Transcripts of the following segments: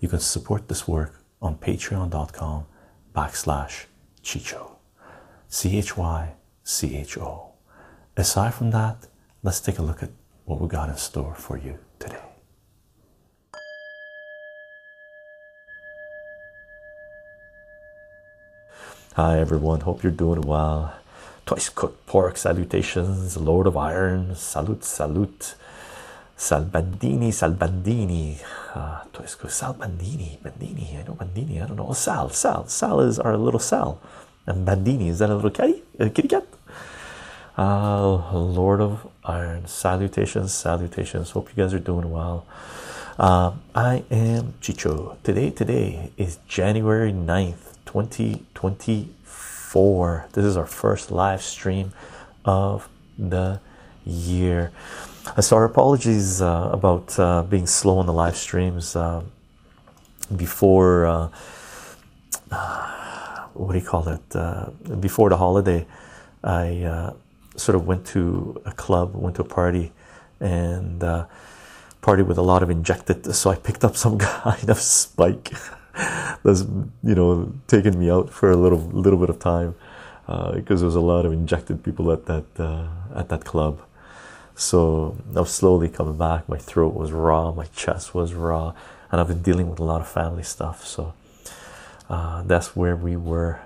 you can support this work on patreon.com backslash Chycho. C H Y C H O. Aside from that, let's take a look at what we got in store for you today. Hi everyone, hope you're doing well. Twice cooked pork salutations, Lord of Iron, salute, salute. Salbandini, Salbandini, uh, twice cooked Sal Bandini. I know Bandini. I don't know. Oh, Sal, Sal, Sal is our little Sal, and Bandini is that a little kitty, a kitty cat? Uh, Lord of Iron, salutations, salutations. Hope you guys are doing well. Uh, I am Chycho. Today, today is January 9th, 2024. This is our first live stream of the year. So, our apologies uh, about uh, being slow on the live streams uh, before uh, what do you call it? Uh, before the holiday, I uh, sort of went to a club, went to a party, and party with a lot of injected. So, I picked up some kind of spike that's you know taking me out for a little little bit of time because there was a lot of injected people at that at that club so I was slowly coming back. My throat was raw, my chest was raw, and I've been dealing with a lot of family stuff. So uh, that's where we were.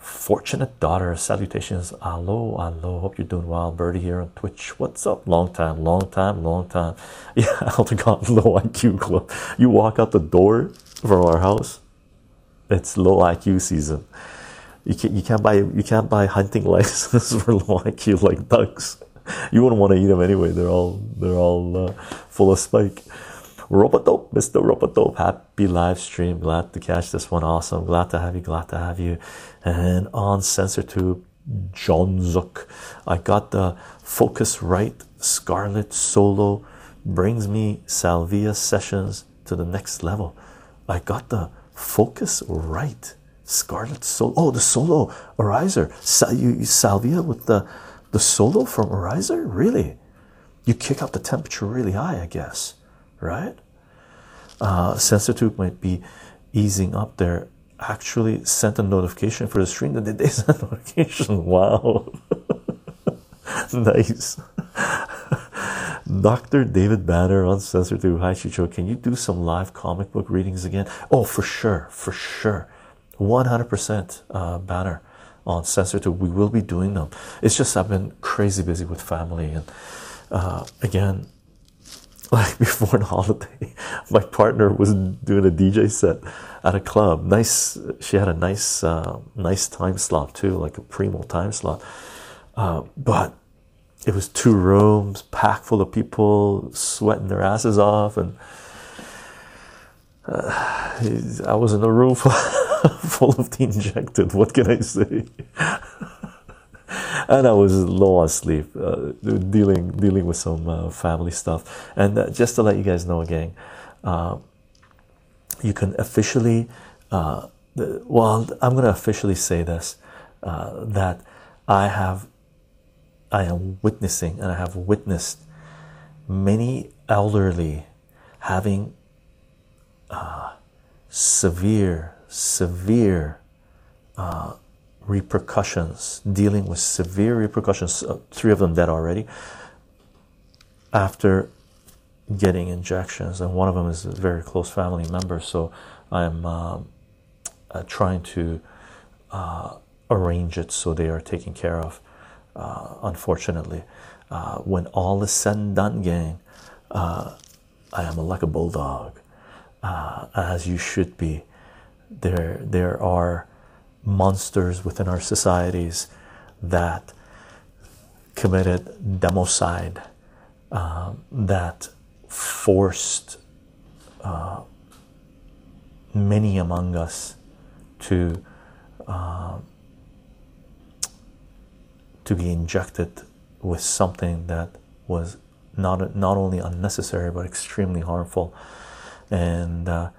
Fortunate daughter, salutations. Hello, hello. Hope you're doing well. Birdie here on Twitch. What's up? Long time, long time, long time. Yeah, Elder got low IQ club. You walk out the door from our house, it's low IQ season you can't you can't buy you can't buy hunting licenses for IQ like ducks. You wouldn't want to eat them anyway. They're all they're all uh, full of spike. Robodope, Mr. Robodope, happy live stream. Glad to catch this one. Awesome. Glad to have you. Glad to have you. And on CensorTube, John Zook. I got the focus right. Scarlett Solo. Brings me Salvia sessions to the next level. I got the Focusrite Scarlett Solo. Oh, the solo you salvia with the the solo from Arizer. Really, you kick up the temperature really high, I guess. Right? Uh, CensorTube might be easing up there. Actually, sent a notification for the stream. Did they send a notification? Wow, nice. Dr. David Banner on CensorTube. Hi, Chicho. Can you do some live comic book readings again? Oh, for sure, for sure. 100% uh, banner on CensorTube. We will be doing them. It's just I've been crazy busy with family, and uh, again, like before the holiday, my partner was doing a DJ set at a club. Nice, she had a nice, uh, nice time slot too, like a primo time slot. Uh, but it was two rooms packed full of people sweating their asses off, and uh, I was in a room full, full of the injected. What can I say? and I was low on sleep, uh, dealing dealing with some uh, family stuff. And uh, just to let you guys know, gang, uh, you can officially, uh, well, I'm going to officially say this uh, that I have, I am witnessing, and I have witnessed many elderly having severe, severe uh, repercussions, dealing with severe repercussions. Uh, three of them dead already after getting injections, and one of them is a very close family member. So I'm um, uh, trying to uh, arrange it so they are taken care of. Uh, unfortunately, uh, when all is said and done, gang, I am like a bulldog uh, as you should be. There, there are monsters within our societies that committed democide, um, that forced uh, many among us to uh, to be injected with something that was not not only unnecessary but extremely harmful and uh,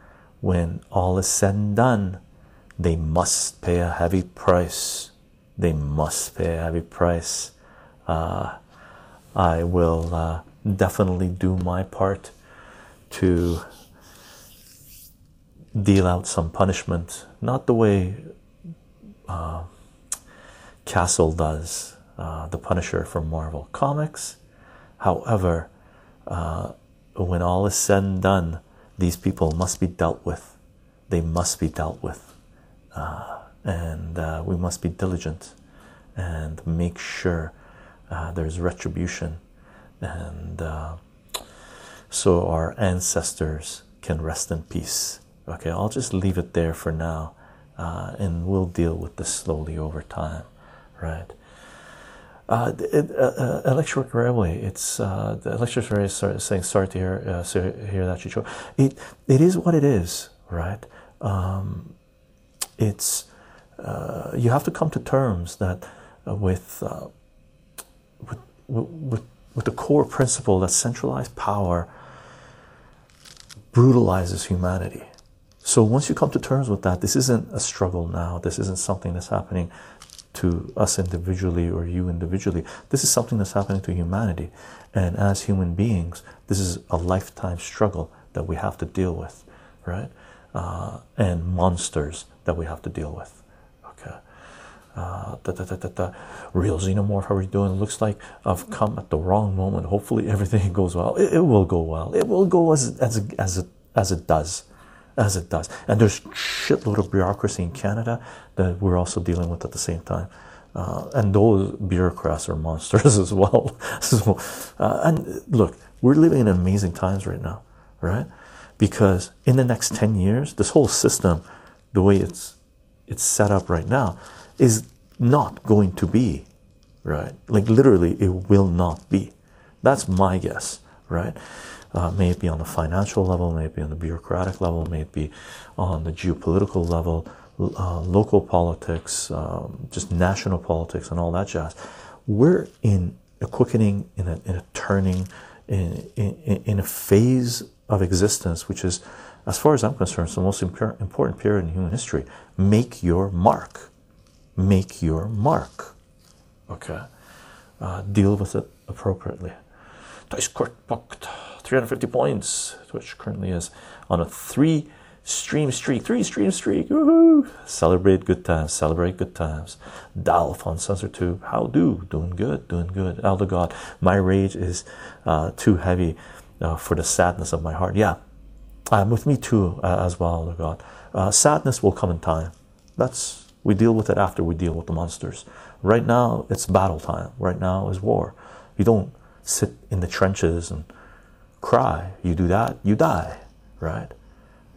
when all is said and done they must pay a heavy price. They must pay a heavy price. Uh, I will uh, definitely do my part to deal out some punishment, not the way uh, Castle does, uh, the Punisher from Marvel Comics. However, uh, when all is said and done, these people must be dealt with. They must be dealt with, uh, and uh, we must be diligent and make sure uh, there's retribution, and so our ancestors can rest in peace. Okay, I'll just leave it there for now, uh, and we'll deal with this slowly over time, right? Uh, it, uh, uh Electric Railway. It's uh, the Electric Railway is saying sorry to hear uh, hear that Chycho. It it is what it is, right? Um, it's uh, you have to come to terms that uh, with, uh, with with with the core principle that centralized power brutalizes humanity so once you come to terms with that, this isn't a struggle now. This isn't something that's happening to us individually or you individually. This is something that's happening to humanity. And as human beings, this is a lifetime struggle that we have to deal with, right? Uh, and monsters that we have to deal with. Okay. Uh, da, da, da. Real Xenomorph, how are you doing? Looks like I've come at the wrong moment. Hopefully everything goes well. It, it will go well. It will go as as as it as it does as it does. And there's shitload of bureaucracy in Canada that we're also dealing with at the same time. Uh, and those bureaucrats are monsters as well. so, uh, and look, we're living in amazing times right now, right? Because in the next 10 years, this whole system, the way it's it's set up right now, is not going to be right. Like literally, it will not be. That's my guess, right? Uh, may it be on the financial level, may it be on the bureaucratic level, may it be on the geopolitical level, uh, local politics, um, just national politics, and all that jazz. We're in a quickening, in a, in a turning, in, in, in a phase of existence, which is, as far as I'm concerned, the most important period in human history. Make your mark. Make your mark. Okay. Uh, deal with it appropriately. Dice Court 350 points, which currently is on a three stream streak, three stream streak. Woohoo! Celebrate good times, celebrate good times. Dalf on Censor Tube, how do? Doing good, doing good. Elder God, my rage is uh, too heavy uh, for the sadness of my heart. Yeah, um, with me too, uh, as well, Elder God. Uh, sadness will come in time. That's we deal with it after we deal with the monsters. Right now, it's battle time. Right now is war. You don't sit in the trenches and cry. You do that, you die, right?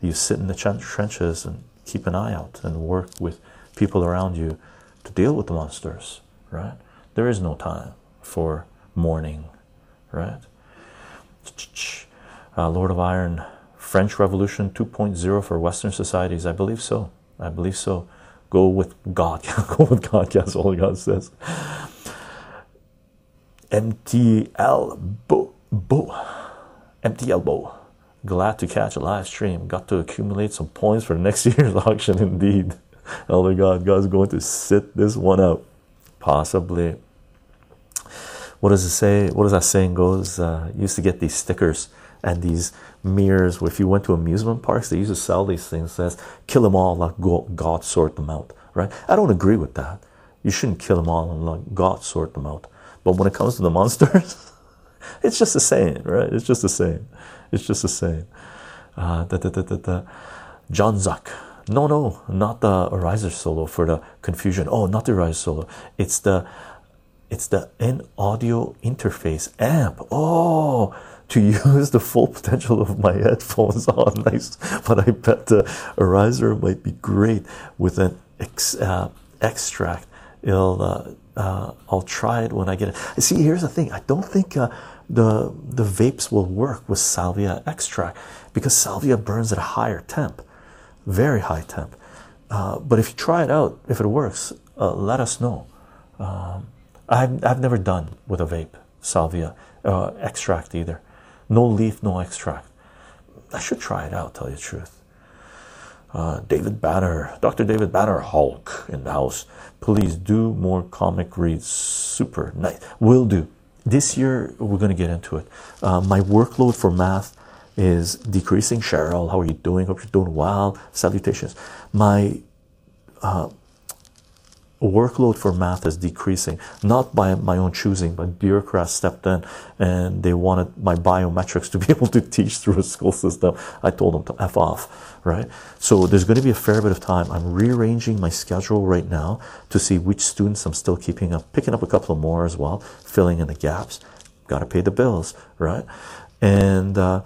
You sit in the trenches and keep an eye out and work with people around you to deal with the monsters, right? There is no time for mourning, right? Uh, Lord of Iron, French Revolution 2.0 for Western societies. I believe so. I believe so. Go with God. Go with God. Yes, all God says. MTL Bo Bo empty elbow. Glad to catch a live stream. Got to accumulate some points for next year's auction, indeed. Elder God, God's going to sit this one out. Possibly. What does it say? What does that saying goes? Uh, used to get these stickers and these mirrors. If you went to amusement parks, they used to sell these things. Says, "Kill them all, let God sort them out." Right? I don't agree with that. You shouldn't kill them all and let God sort them out. But when it comes to the monsters, it's just the same, right? It's just the same. It's just the same. Uh, da, da, da. John Zuck. No, no, not the Arizer solo for the confusion. Oh, not the Arizer solo. It's the it's the in audio interface amp. Oh, to use the full potential of my headphones. Oh, nice. But I bet the Arizer might be great with an ex, uh, extract. It'll uh, uh, I'll try it when I get it. See, here's the thing. I don't think uh, the the vapes will work with salvia extract because salvia burns at a higher temp, very high temp. Uh, but if you try it out, if it works, uh, let us know. Um, I've I've never done with a vape salvia uh, extract either. No leaf, no extract. I should try it out. Tell you the truth. Uh, David Banner, Dr. David Banner, Hulk in the house. Please do more comic reads. Super nice. Will do. This year we're going to get into it. Uh, my workload for math is decreasing. Cheryl, how are you doing? Hope you're doing well. Salutations. My uh, workload for math is decreasing, not by my own choosing, but bureaucrats stepped in and they wanted my biometrics to be able to teach through a school system. I told them to F off, right? So there's going to be a fair bit of time. I'm rearranging my schedule right now to see which students I'm still keeping up, picking up a couple of more as well, filling in the gaps. Got to pay the bills, right? And uh,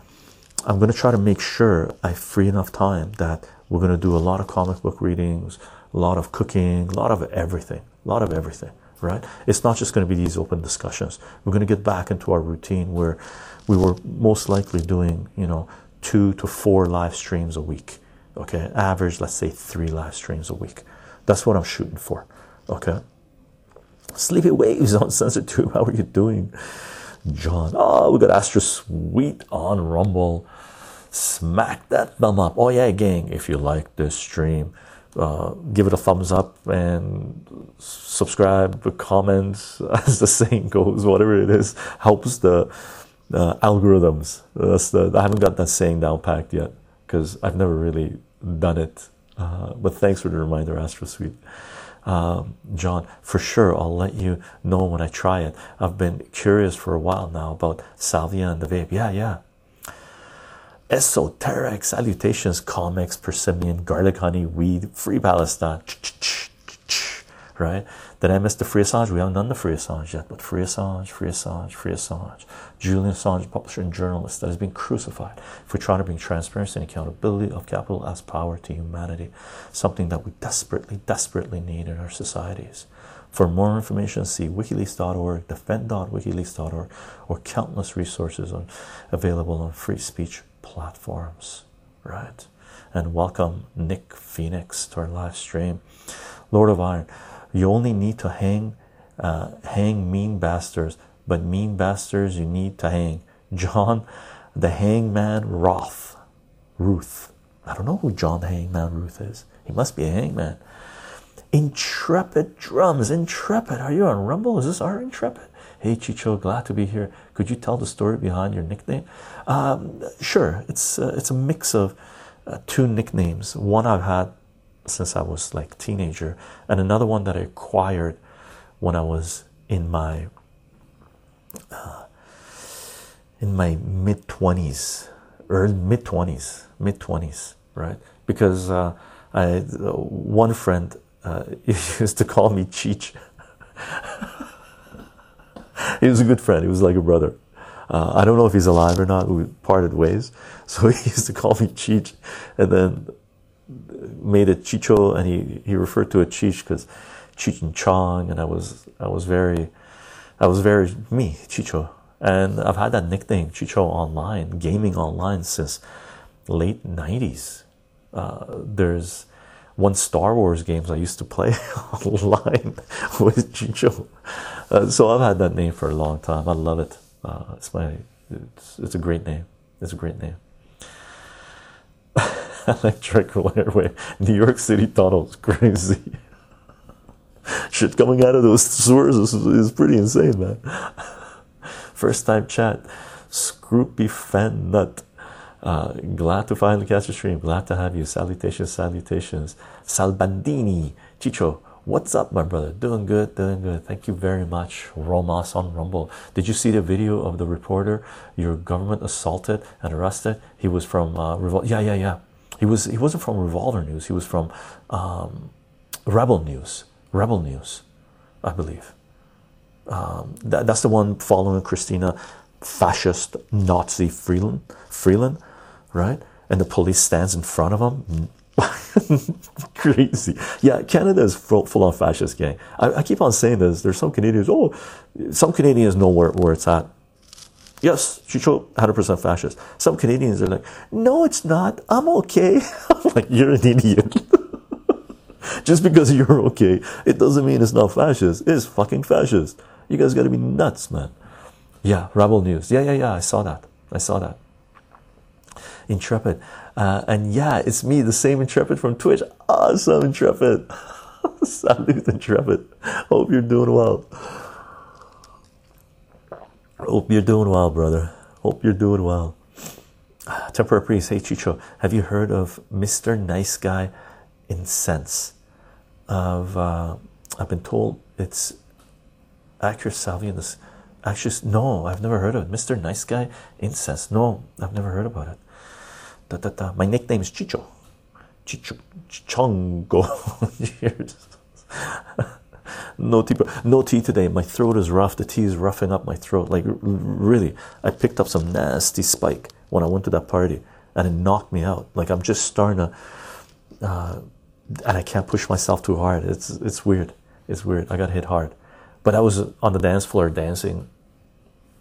I'm going to try to make sure I free enough time that we're going to do a lot of comic book readings, a lot of cooking, a lot of everything, a lot of everything, right? It's not just going to be these open discussions. We're going to get back into our routine where we were most likely doing, you know, two to four live streams a week. Okay, average, let's say three live streams a week. That's what I'm shooting for. Okay. Sleepy Waves on Sensor 2. How are you doing, John? Oh, we got Astro Sweet on Rumble. Smack that thumb up. Oh, yeah, gang, if you like this stream, uh, give it a thumbs up and subscribe, comment, as the saying goes, whatever it is, helps the uh, algorithms. That's the, I haven't got that saying down packed yet because I've never really done it. Uh, but thanks for the reminder, Astro Sweet. Um, John, for sure, I'll let you know when I try it. I've been curious for a while now about salvia and the vape. Yeah, yeah, esoteric salutations, comics, persimmon, garlic honey, weed, free Palestine. Right? Did I miss the free Assange? We haven't done the free Assange yet, but free Assange, free Assange, free Assange. Julian Assange, publisher and journalist that has been crucified for trying to bring transparency and accountability of capital as power to humanity, something that we desperately, desperately need in our societies. For more information, see wikileaks.org, defend.wikileaks.org, or countless resources on, available on free speech platforms, right? And welcome Nick Phoenix to our live stream. Lord of Iron, you only need to hang, uh, hang mean bastards, but mean bastards you need to hang. John, the Hangman Roth, Ruth. I don't know who John the Hangman Ruth is. He must be a hangman. Intrepid drums, intrepid. Are you on Rumble? Is this our intrepid? Hey Chycho, glad to be here. Could you tell the story behind your nickname? Um, sure, it's uh, it's a mix of uh, two nicknames. One I've had since I was like teenager, and another one that I acquired when I was in my uh, in my mid twenties, early mid twenties, mid twenties, right? Because uh, I one friend uh, used to call me Cheech. he was a good friend. He was like a brother. Uh, I don't know if he's alive or not. We parted ways, so he used to call me Cheech, and then made it Chycho, and he he referred to it Cheech because Cheech and Chong, and I was I was very I was very me Chycho, and I've had that nickname Chycho online, gaming online since late '90s. Uh, there's one Star Wars games I used to play online with Chycho. Uh, so I've had that name for a long time. I love it. Uh, it's my it's, it's a great name. It's a great name. Electric Airway, New York City tunnels, crazy. Shit coming out of those sewers is, is pretty insane, man. First time chat, Scroopy Fan Nut. Uh, glad to finally catch the stream. Glad to have you. Salutations, salutations. Salbandini, Chycho. What's up, my brother? Doing good, doing good. Thank you very much. Romas on Rumble. Did you see the video of the reporter your government assaulted and arrested? He was from uh, Revol. Yeah, yeah, yeah. He was. He wasn't from Revolver News. He was from um, Rebel News. Rebel News, I believe. Um, that, that's the one following Christina, fascist Nazi Freeland. Freeland right? And the police stands in front of him. Crazy. Yeah, Canada is full, full on fascist gang. I, I, keep on saying this. There's some Canadians, oh, some Canadians know where, where it's at. Yes, Chycho, 100% fascist. Some Canadians are like, no, it's not. I'm okay. I'm like, you're an idiot. Just because you're okay, it doesn't mean it's not fascist. It's fucking fascist. You guys got to be nuts, man. Yeah, Rebel News. Yeah, yeah, yeah. I saw that. I saw that. Intrepid. Uh, and yeah, it's me, the same Intrepid from Twitch. Awesome, Intrepid. Salute, Intrepid. Hope you're doing well. Hope you're doing well, brother. Hope you're doing well. Temporary priest, hey Chycho, have you heard of Mr. Nice Guy Incense? Of uh, I've been told it's actress Salvia. This no, I've never heard of it. Mr. Nice Guy Incense. No, I've never heard about it. Da, da, da. My nickname is Chycho. Chycho Chongo. no tea, no tea today. My throat is rough. The tea is roughing up my throat. Like really, I picked up some nasty spike when I went to that party, and it knocked me out. Like I'm just starting to, uh, and I can't push myself too hard. It's it's weird. It's weird. I got hit hard, but I was on the dance floor dancing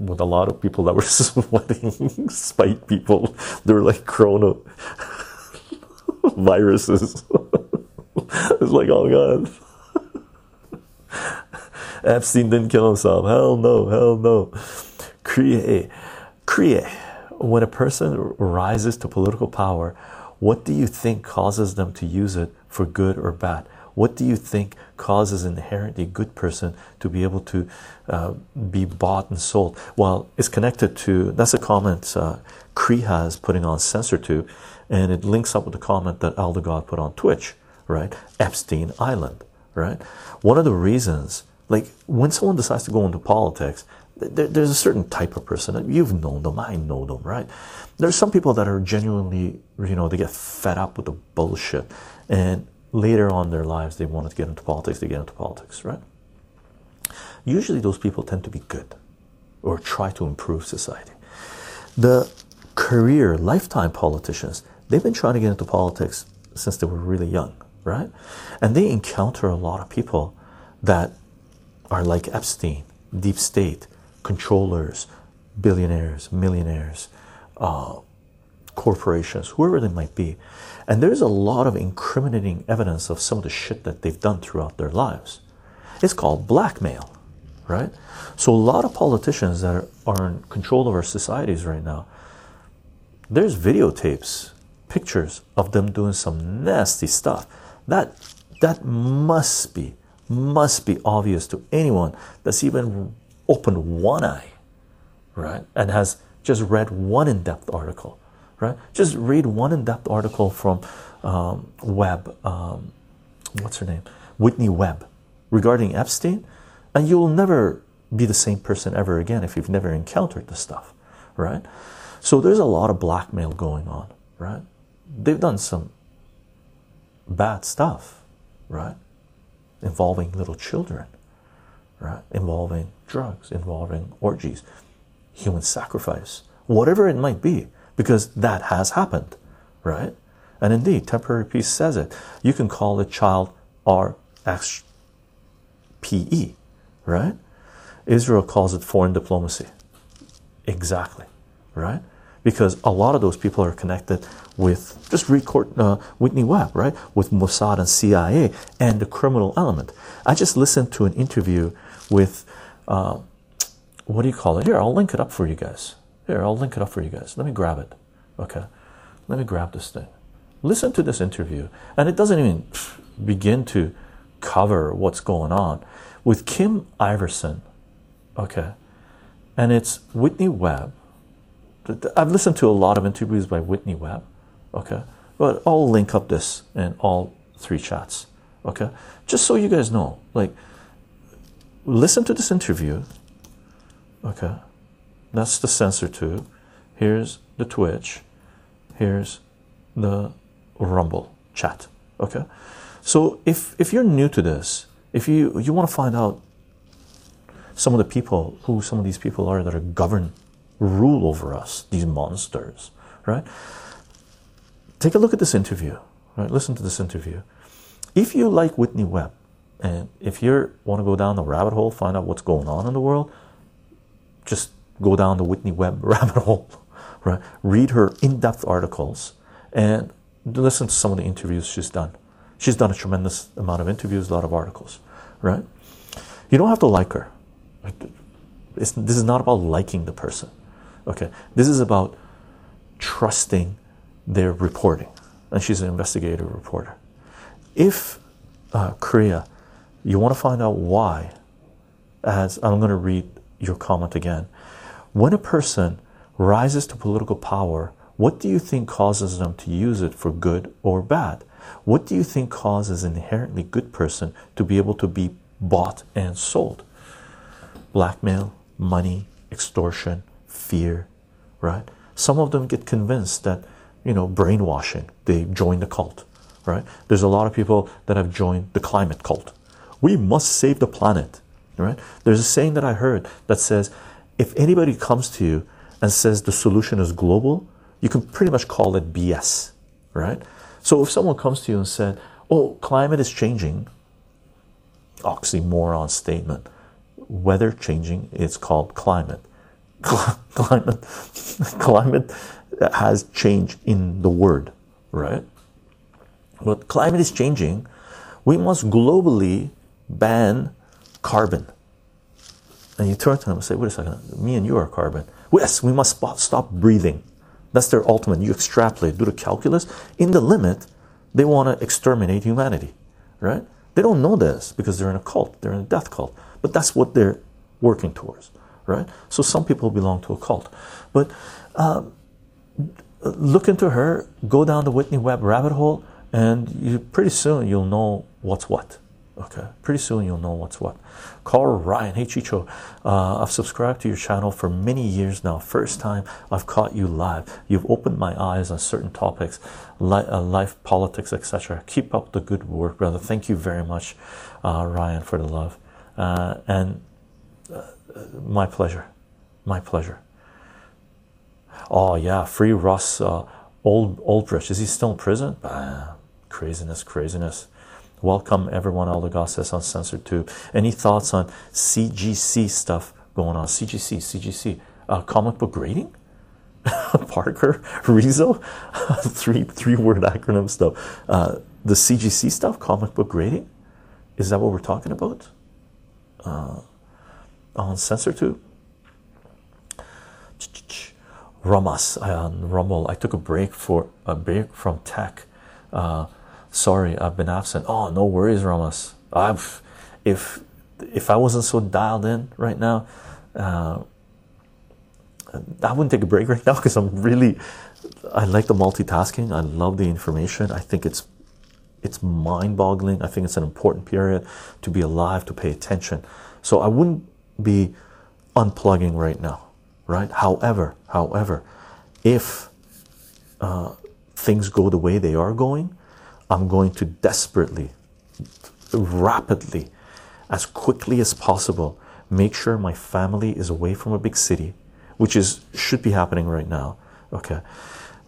with a lot of people that were sweating, spite people. They were like corona viruses. it's like, oh god. Epstein didn't kill himself. Hell no, hell no. Create, create. When a person rises to political power, what do you think causes them to use it for good or bad? What do you think causes an inherently good person to be able to uh, be bought and sold? Well, it's connected to that's a comment uh, Cree has putting on CensorTube, and it links up with the comment that Elder God put on Twitch, right? Epstein Island, right? One of the reasons, like when someone decides to go into politics, there, there's a certain type of person. You've known them, I know them, right? There's some people that are genuinely, you know, they get fed up with the bullshit, and later on in their lives they wanted to get into politics. They get into politics, right? Usually, those people tend to be good or try to improve society. The career, lifetime politicians, they've been trying to get into politics since they were really young, right? And they encounter a lot of people that are like Epstein, deep state, controllers, billionaires, millionaires, uh, corporations, whoever they might be. And there's a lot of incriminating evidence of some of the shit that they've done throughout their lives. It's called blackmail, right? So a lot of politicians that are, in control of our societies right now, there's videotapes, pictures of them doing some nasty stuff. That that must be must be obvious to anyone that's even opened one eye, right? And has just read one in-depth article, right? Just read one in-depth article from um, Webb, um, what's her name, Whitney Webb, regarding Epstein, and you will never be the same person ever again if you've never encountered this stuff, right? So there's a lot of blackmail going on, right? They've done some bad stuff, right? Involving little children, right? Involving drugs, involving orgies, human sacrifice, whatever it might be, because that has happened, right? And indeed, temporary peace says it. You can call the child RXPE, right? Israel calls it foreign diplomacy. Exactly, right? Because a lot of those people are connected with just record uh, Whitney Webb, right? With Mossad and CIA and the criminal element. I just listened to an interview with uh, what do you call it? Here, I'll link it up for you guys. Here, I'll link it up for you guys. Let me grab it. Okay, let me grab this thing. Listen to this interview, and it doesn't even begin to cover what's going on with Kim Iversen. Okay, and it's Whitney Webb. I've listened to a lot of interviews by Whitney Webb. Okay, but I'll link up this in all three chats. Okay, just so you guys know, like, listen to this interview. Okay, that's the CensorTube. Here's the Twitch. Here's the Rumble chat. Okay, so if if you're new to this, if you you want to find out some of the people who some of these people are that are govern rule over us, these monsters, right? Take a look at this interview, right? Listen to this interview. If you like Whitney Webb, and if you want to go down the rabbit hole, find out what's going on in the world, just go down the Whitney Webb rabbit hole, right? Read her in-depth articles and listen to some of the interviews she's done. She's done a tremendous amount of interviews, a lot of articles, right? You don't have to like her. It's, this is not about liking the person, okay? This is about trusting their reporting, and she's an investigative reporter. If uh, Korea, you want to find out why, as I'm going to read your comment again, when a person rises to political power, what do you think causes them to use it for good or bad? What do you think causes an inherently good person to be able to be bought and sold? Blackmail, money, extortion, fear, right? Some of them get convinced that, you know, brainwashing, they join the cult, right? There's a lot of people that have joined the climate cult. We must save the planet, right? There's a saying that I heard that says, if anybody comes to you and says the solution is global, you can pretty much call it BS, right? So if someone comes to you and said, "Oh, climate is changing," oxymoron statement. Weather changing, it's called climate. climate, climate has changed in the word, right? But climate is changing. We must globally ban carbon. And you turn to them and say, "Wait a second, me and you are carbon." Yes, we must stop breathing. That's their ultimate. You extrapolate, do the calculus. In the limit, they want to exterminate humanity, right? They don't know this because they're in a cult, they're in a death cult, but that's what they're working towards, right? So some people belong to a cult, but um, look into her, go down the Whitney Webb rabbit hole, and you pretty soon you'll know what's what. Okay, pretty soon you'll know what's what. Carl Ryan, hey Chycho, uh, I've subscribed to your channel for many years now. First time I've caught you live. You've opened my eyes on certain topics, li uh, life, politics, etc. Keep up the good work, brother. Thank you very much, uh, Ryan, for the love. Uh, and uh, my pleasure, my pleasure. Oh yeah, free Russ uh, Old Ulbricht. Is he still in prison? craziness, craziness. Welcome everyone, Alder says on Censored Tube. Any thoughts on CGC stuff going on? CGC, CGC, uh, comic book grading? Parker, Rizzo, three three word acronym stuff. Uh, the CGC stuff, comic book grading, is that what we're talking about? Uh, on Censored Tube. Ramas on Rumble. I took a break for a break from tech. Uh, sorry i've been absent. Oh no worries ramos. I've if if i wasn't so dialed in right now uh, i wouldn't take a break right now because i'm really i like the multitasking. I love the information. I think it's it's mind-boggling. I think it's an important period to be alive to pay attention. So i wouldn't be unplugging right now right? However however if uh, things go the way they are going I'm going to desperately, rapidly, as quickly as possible, make sure my family is away from a big city, which is should be happening right now. Okay,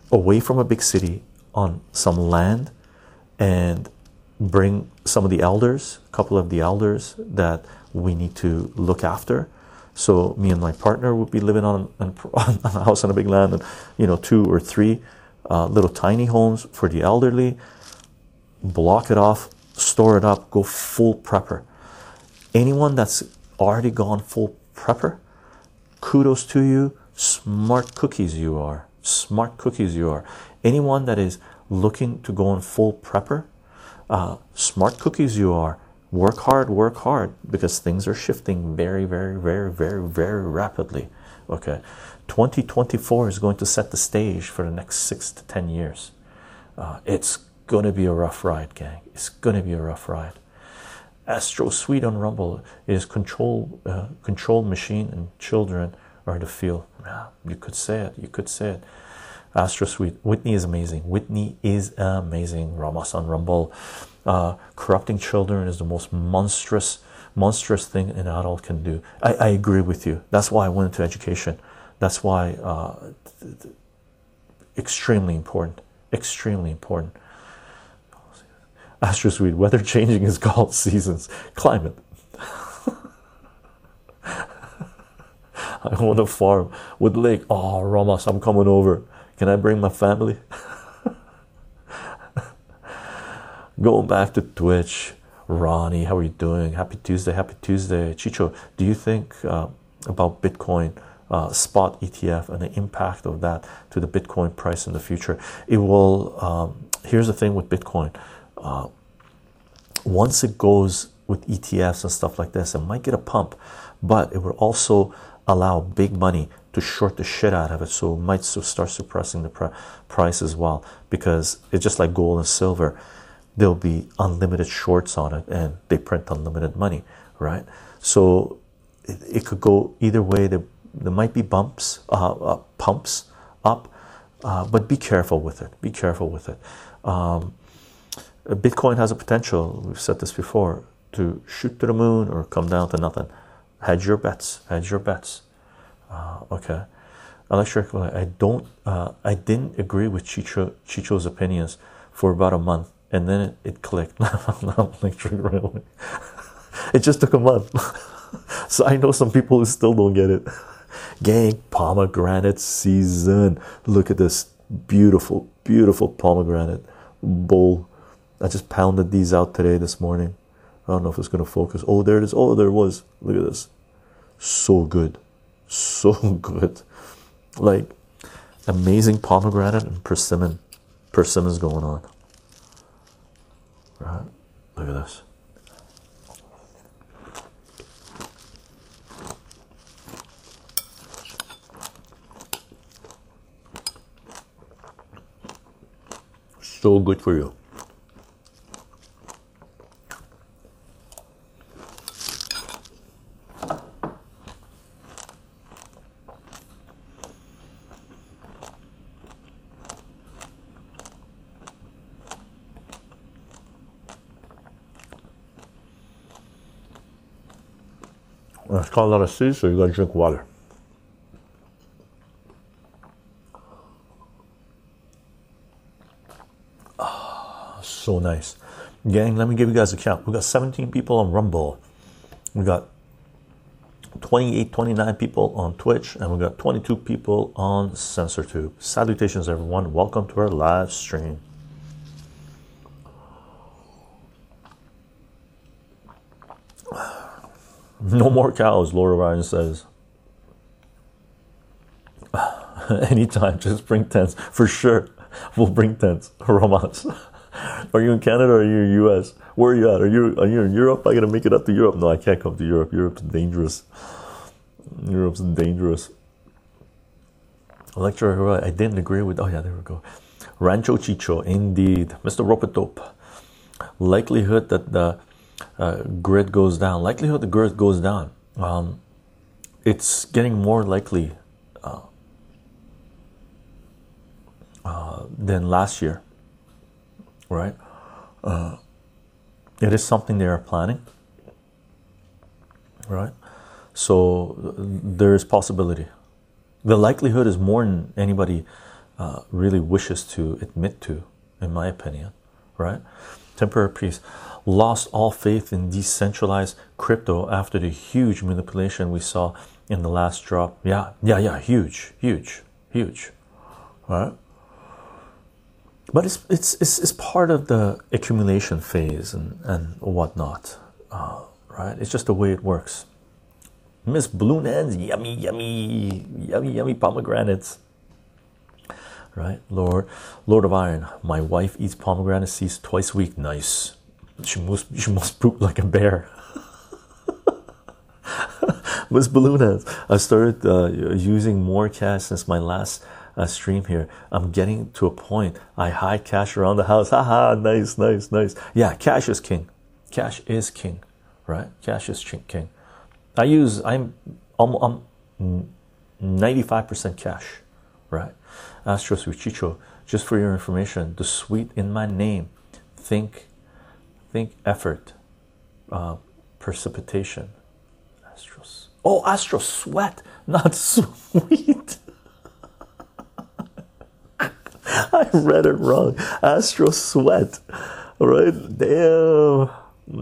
away from a big city on some land, and bring some of the elders, a couple of the elders that we need to look after. So me and my partner would be living on, on, on a house on a big land, and you know, two or three uh, little tiny homes for the elderly block it off, store it up, go full prepper. Anyone that's already gone full prepper, kudos to you. Smart cookies you are. Smart cookies you are. Anyone that is looking to go in full prepper, uh, smart cookies you are. Work hard, work hard because things are shifting very, very, very, very, very rapidly. Okay, 2024 is going to set the stage for the next six to ten years. Uh, it's gonna be a rough ride, gang. It's gonna be a rough ride. Astro Sweet on Rumble is control uh, control machine and children are the feel. Yeah, you could say it. You could say it. Astro Sweet. Whitney is amazing. Whitney is amazing. Ramos on Rumble. Uh, corrupting children is the most monstrous monstrous thing an adult can do. I, I agree with you. That's why I went into education. That's why uh, extremely important. Extremely important. Astro Sweet, weather changing is called seasons. Climate. I own a farm with lake. Oh, Ramos, I'm coming over. Can I bring my family? Going back to Twitch, Ronnie, how are you doing? Happy Tuesday, happy Tuesday. Chycho, do you think uh, about Bitcoin uh, spot ETF and the impact of that to the Bitcoin price in the future? It will. Um, here's the thing with Bitcoin. Uh, once it goes with ETFs and stuff like this, it might get a pump, but it would also allow big money to short the shit out of it. So it might start suppressing the price as well because it's just like gold and silver. There'll be unlimited shorts on it and they print unlimited money right? So it, it could go either way. There, there might be bumps uh, uh, pumps up uh, but be careful with it. Be careful with it. Um, bitcoin has a potential we've said this before to shoot to the moon or come down to nothing hedge your bets hedge your bets uh, okay electric i don't uh, i didn't agree with chycho chycho's opinions for about a month and then it, it clicked. electric railway. it just took a month. so I know some people who still don't get it. Gang, pomegranate season. Look at this beautiful, beautiful pomegranate bowl. I just pounded these out today this morning. I don't know if it's going to focus. Oh, there it is. Oh, there it was. Look at this. So good. So good. Like amazing pomegranate and persimmon. Persimmon's going on. Right? Look at this. So good for you. Uh, it's got a lot of sea, so you gotta drink water. Oh, so nice. Gang, let me give you guys a count. We got 17 people on Rumble. We got 28, 29 people on Twitch, and we got 22 people on CensorTube. Salutations, everyone. Welcome to our live stream. No more cows, Laura Ryan says. Anytime, just bring tents for sure. We'll bring tents. Romance. Are you in Canada or are you in US? Where are you at? Are you are you in Europe? I gotta make it up to Europe. No, I can't come to Europe. Europe's dangerous. Europe's dangerous. Lecturer, I didn't agree with. Oh yeah, there we go. Rancho Chycho, indeed, Mr. Ropedope. Likelihood that the uh, grid goes down, likelihood the grid goes down. Um, it's getting more likely uh, uh, than last year, right? Uh, it is something they are planning, right? So there is possibility. The likelihood is more than anybody uh, really wishes to admit to, in my opinion, right? Temporary peace lost all faith in decentralized crypto after the huge manipulation we saw in the last drop. Yeah, yeah, yeah, huge, huge, huge. Right? But it's it's it's, it's part of the accumulation phase and and whatnot. Uh, right? It's just the way it works. Miss Balloon Ends, yummy, yummy, yummy, yummy pomegranates. Right, Lord, Lord of Iron. My wife eats pomegranate seeds twice a week. Nice. She must she must poop like a bear. Miss Balloonheads, I started uh, using more cash since my last uh, stream here. I'm getting to a point I hide cash around the house. Haha, nice, nice, nice. Yeah, cash is king. Cash is king, right? Cash is king. I use I'm I'm, I'm 95% cash, right? Astros Chycho, just for your information, the suite in my name, think think effort, uh, precipitation, astros. Oh, astro sweat, not sweet. I read it wrong. Astro sweat. All right, damn.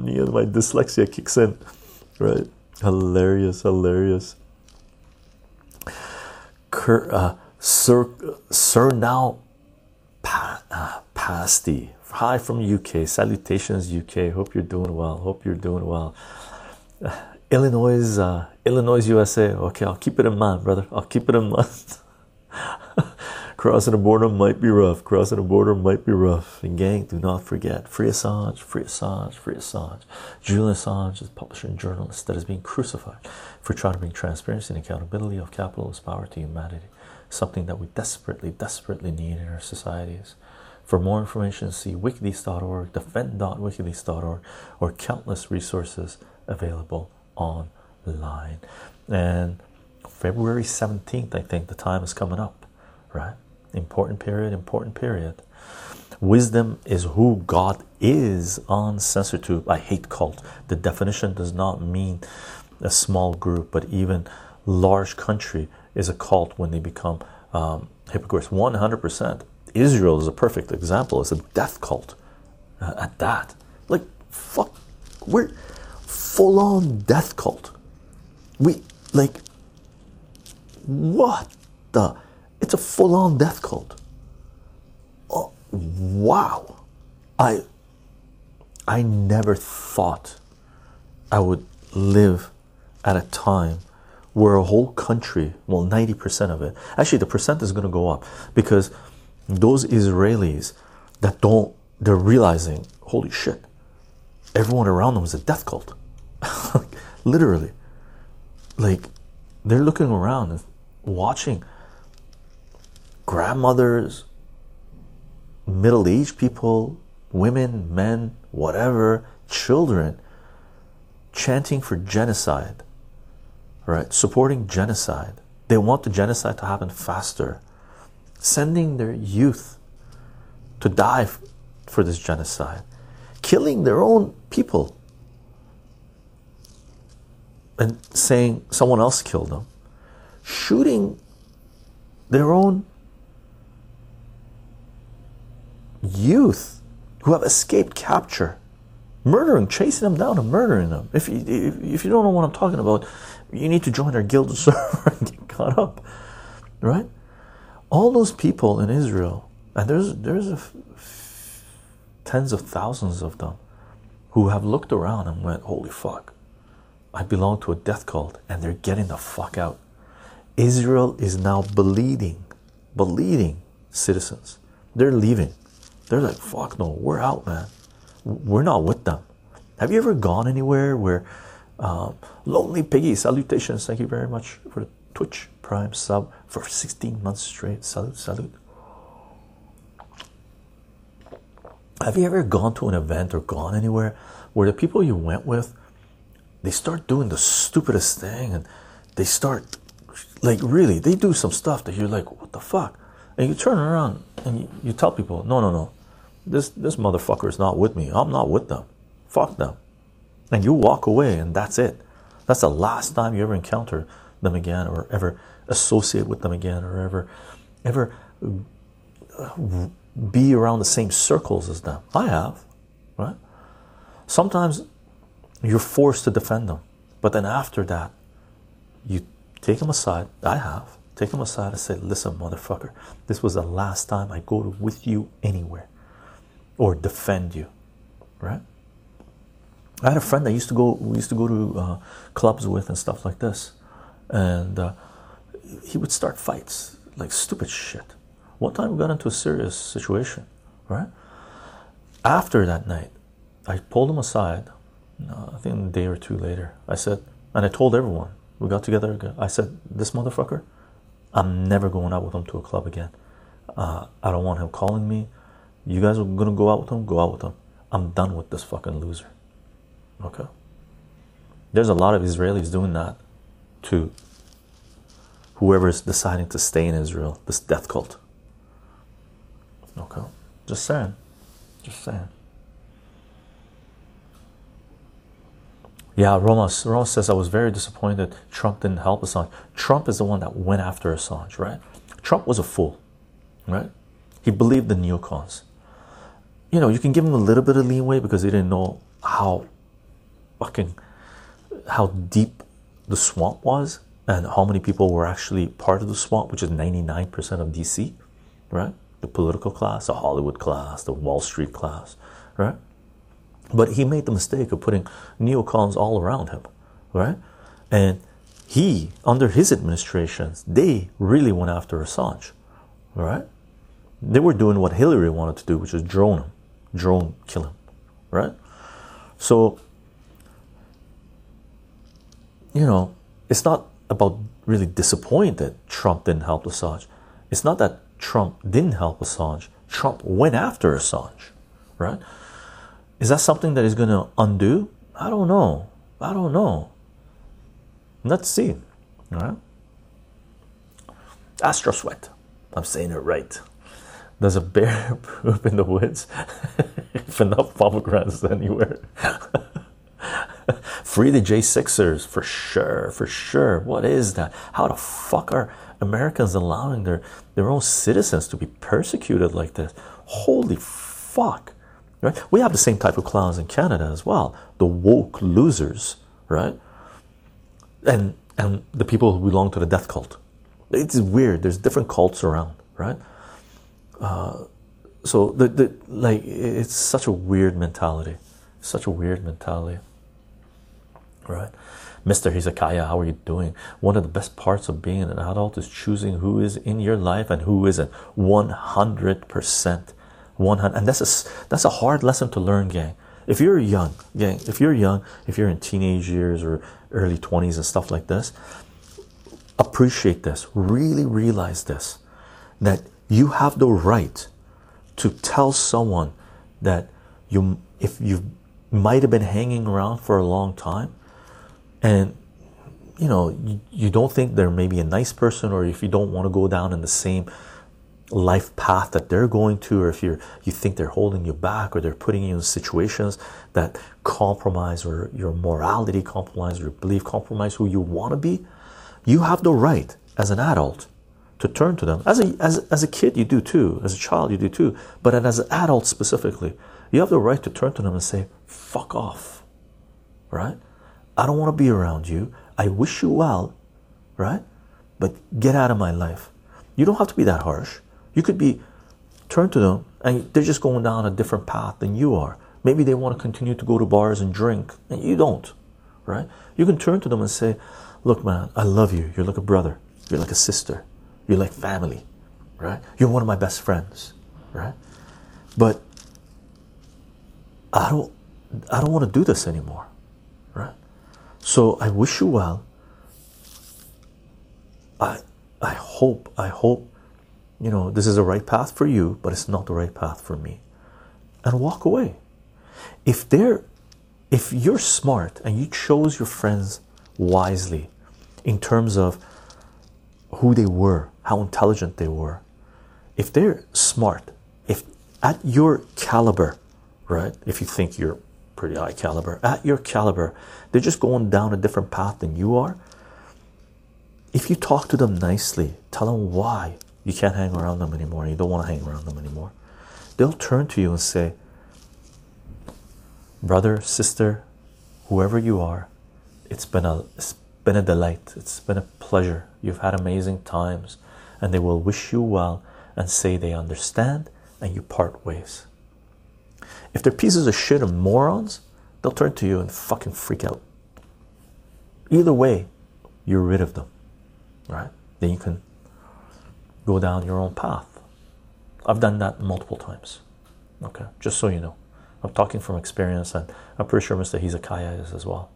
Yeah, my dyslexia kicks in. Right, hilarious, hilarious. uh, Sir Sir now pa, uh, Pasty. Hi from UK. Salutations, UK. Hope you're doing well. Hope you're doing well. Illinois, uh, Illinois, USA. Okay, I'll keep it in mind, brother. I'll keep it in mind. Crossing the border might be rough. Crossing the border might be rough. And gang, do not forget free Assange, free Assange, free Assange. Julian Assange is a publisher and journalist that is being crucified for trying to bring transparency and accountability of capitalist power to humanity, something that we desperately, desperately need in our societies. For more information, see wikileaks.org, defend.wikileaks.org, or countless resources available online. And February 17th, I think the time is coming up, right? Important period, important period. Wisdom is who God is on CensorTube. I hate cult. The definition does not mean a small group, but even large country is a cult when they become um, hypocrites. 100%. Israel is a perfect example. It's a death cult uh, at that. Like, fuck, we're full on death cult. We, like, what the? It's a full on death cult. Oh, wow. I, I never thought I would live at a time where a whole country, well, 90% of it, actually, the percent is going to go up because those Israelis that don't, they're realizing, holy shit, everyone around them is a death cult. Literally. Like, they're looking around and watching grandmothers, middle aged people, women, men, whatever, children chanting for genocide, right? Supporting genocide. They want the genocide to happen faster sending their youth to die for this genocide, killing their own people, and saying someone else killed them, shooting their own youth who have escaped capture, murdering, chasing them down and murdering them. If you, if, if you don't know what I'm talking about, you need to join our guild server and get caught up, right? All those people in Israel, and there's there's tens of thousands of them who have looked around and went, "Holy fuck, I belong to a death cult," and they're getting the fuck out. Israel is now bleeding, bleeding citizens. They're leaving. They're like, "Fuck no, we're out, man. We're not with them." Have you ever gone anywhere where um, Lonely Piggy? Salutations! Thank you very much for the Twitch Prime sub for 16 months straight. Salute, salute. Have you ever gone to an event or gone anywhere where the people you went with they start doing the stupidest thing and they start like really they do some stuff that you're like what the fuck? And you turn around and you, you tell people no no no. This this motherfucker is not with me. I'm not with them. Fuck them. And you walk away and that's it. That's the last time you ever encounter them again or ever associate with them again or ever ever be around the same circles as them. I have right? Sometimes you're forced to defend them but then after that you take them aside i have take them aside and say listen motherfucker this was the last time i go with you anywhere or defend you right? I had a friend that used to go we used to go to uh, clubs with and stuff like this and uh, he would start fights like stupid shit. One time we got into a serious situation, right? After that night, I pulled him aside. Uh, I think a day or two later, I said, and I told everyone we got together. I said, "This motherfucker, I'm never going out with him to a club again. Uh, I don't want him calling me. You guys are gonna go out with him. Go out with him. I'm done with this fucking loser." Okay. There's a lot of Israelis doing that to whoever's deciding to stay in Israel, this death cult. Okay, just saying, just saying. Yeah, Ramos, Ramos says I was very disappointed Trump didn't help Assange. Trump is the one that went after Assange, right? Trump was a fool, right? He believed the neocons. You know, you can give him a little bit of leeway because he didn't know how fucking how deep the swamp was and how many people were actually part of the swamp, which is 99% of DC, right? The political class, the Hollywood class, the Wall Street class, right? But he made the mistake of putting neocons all around him, right? And he, under his administrations, they really went after Assange, right? They were doing what Hillary wanted to do, which is drone him, drone kill him, right? So, you know, it's not about really disappointed Trump didn't help Assange. It's not that Trump didn't help Assange. Trump went after Assange, right? Is that something that is going to undo? I don't know. I don't know. Let's see. All right. Astro Sweat. I'm saying it right. Does a bear poop in the woods? if enough pomegranates anywhere. Free the J6ers for sure, for sure. What is that? How the fuck are Americans allowing their, their own citizens to be persecuted like this? Holy fuck. Right? We have the same type of clowns in Canada as well. The woke losers, right? And and the people who belong to the death cult. It's weird. There's different cults around, right? Uh, so the, the like it's such a weird mentality. Such a weird mentality. Right? Mr. Hezekiah, how are you doing? One of the best parts of being an adult is choosing who is in your life and who isn't. 100%. 100 and that's a that's a hard lesson to learn gang if you're young gang if you're young if you're in teenage years or early 20s and stuff like this appreciate this really realize this that you have the right to tell someone that you if you might have been hanging around for a long time and you know you, you don't think they're maybe a nice person or if you don't want to go down in the same life path that they're going to or if you're you think they're holding you back or they're putting you in situations that compromise or your morality compromise your belief compromise who you want to be you have the right as an adult to turn to them. As a as, as a kid you do too. As a child you do too. But as an adult specifically you have the right to turn to them and say fuck off. Right i don't want to be around you i wish you well right but get out of my life you don't have to be that harsh you could be turned to them and they're just going down a different path than you are. Maybe they want to continue to go to bars and drink, and you don't, right? You can turn to them and say, Look, man, I love you. You're like a brother, you're like a sister, you're like family, right? You're one of my best friends, right? But I don't I don't want to do this anymore? So I wish you well. I I hope I hope you know, this is the right path for you, but it's not the right path for me. And walk away. If they're if you're smart and you chose your friends wisely in terms of who they were, how intelligent they were, if they're smart, if at your caliber, right? If you think you're pretty high caliber, at your caliber, they're just going down a different path than you are. If you talk to them nicely, tell them why you can't hang around them anymore, you don't want to hang around them anymore, they'll turn to you and say, Brother, sister, whoever you are, it's been a it's been a delight, it's been a pleasure. You've had amazing times, and they will wish you well and say they understand, and you part ways. If they're pieces of shit and morons, they'll turn to you and fucking freak out. Either way, you're rid of them, right? Then you can go down your own path. I've done that multiple times. Okay, just so you know, I'm talking from experience, and I'm pretty sure Mr. Hizakaya is as well,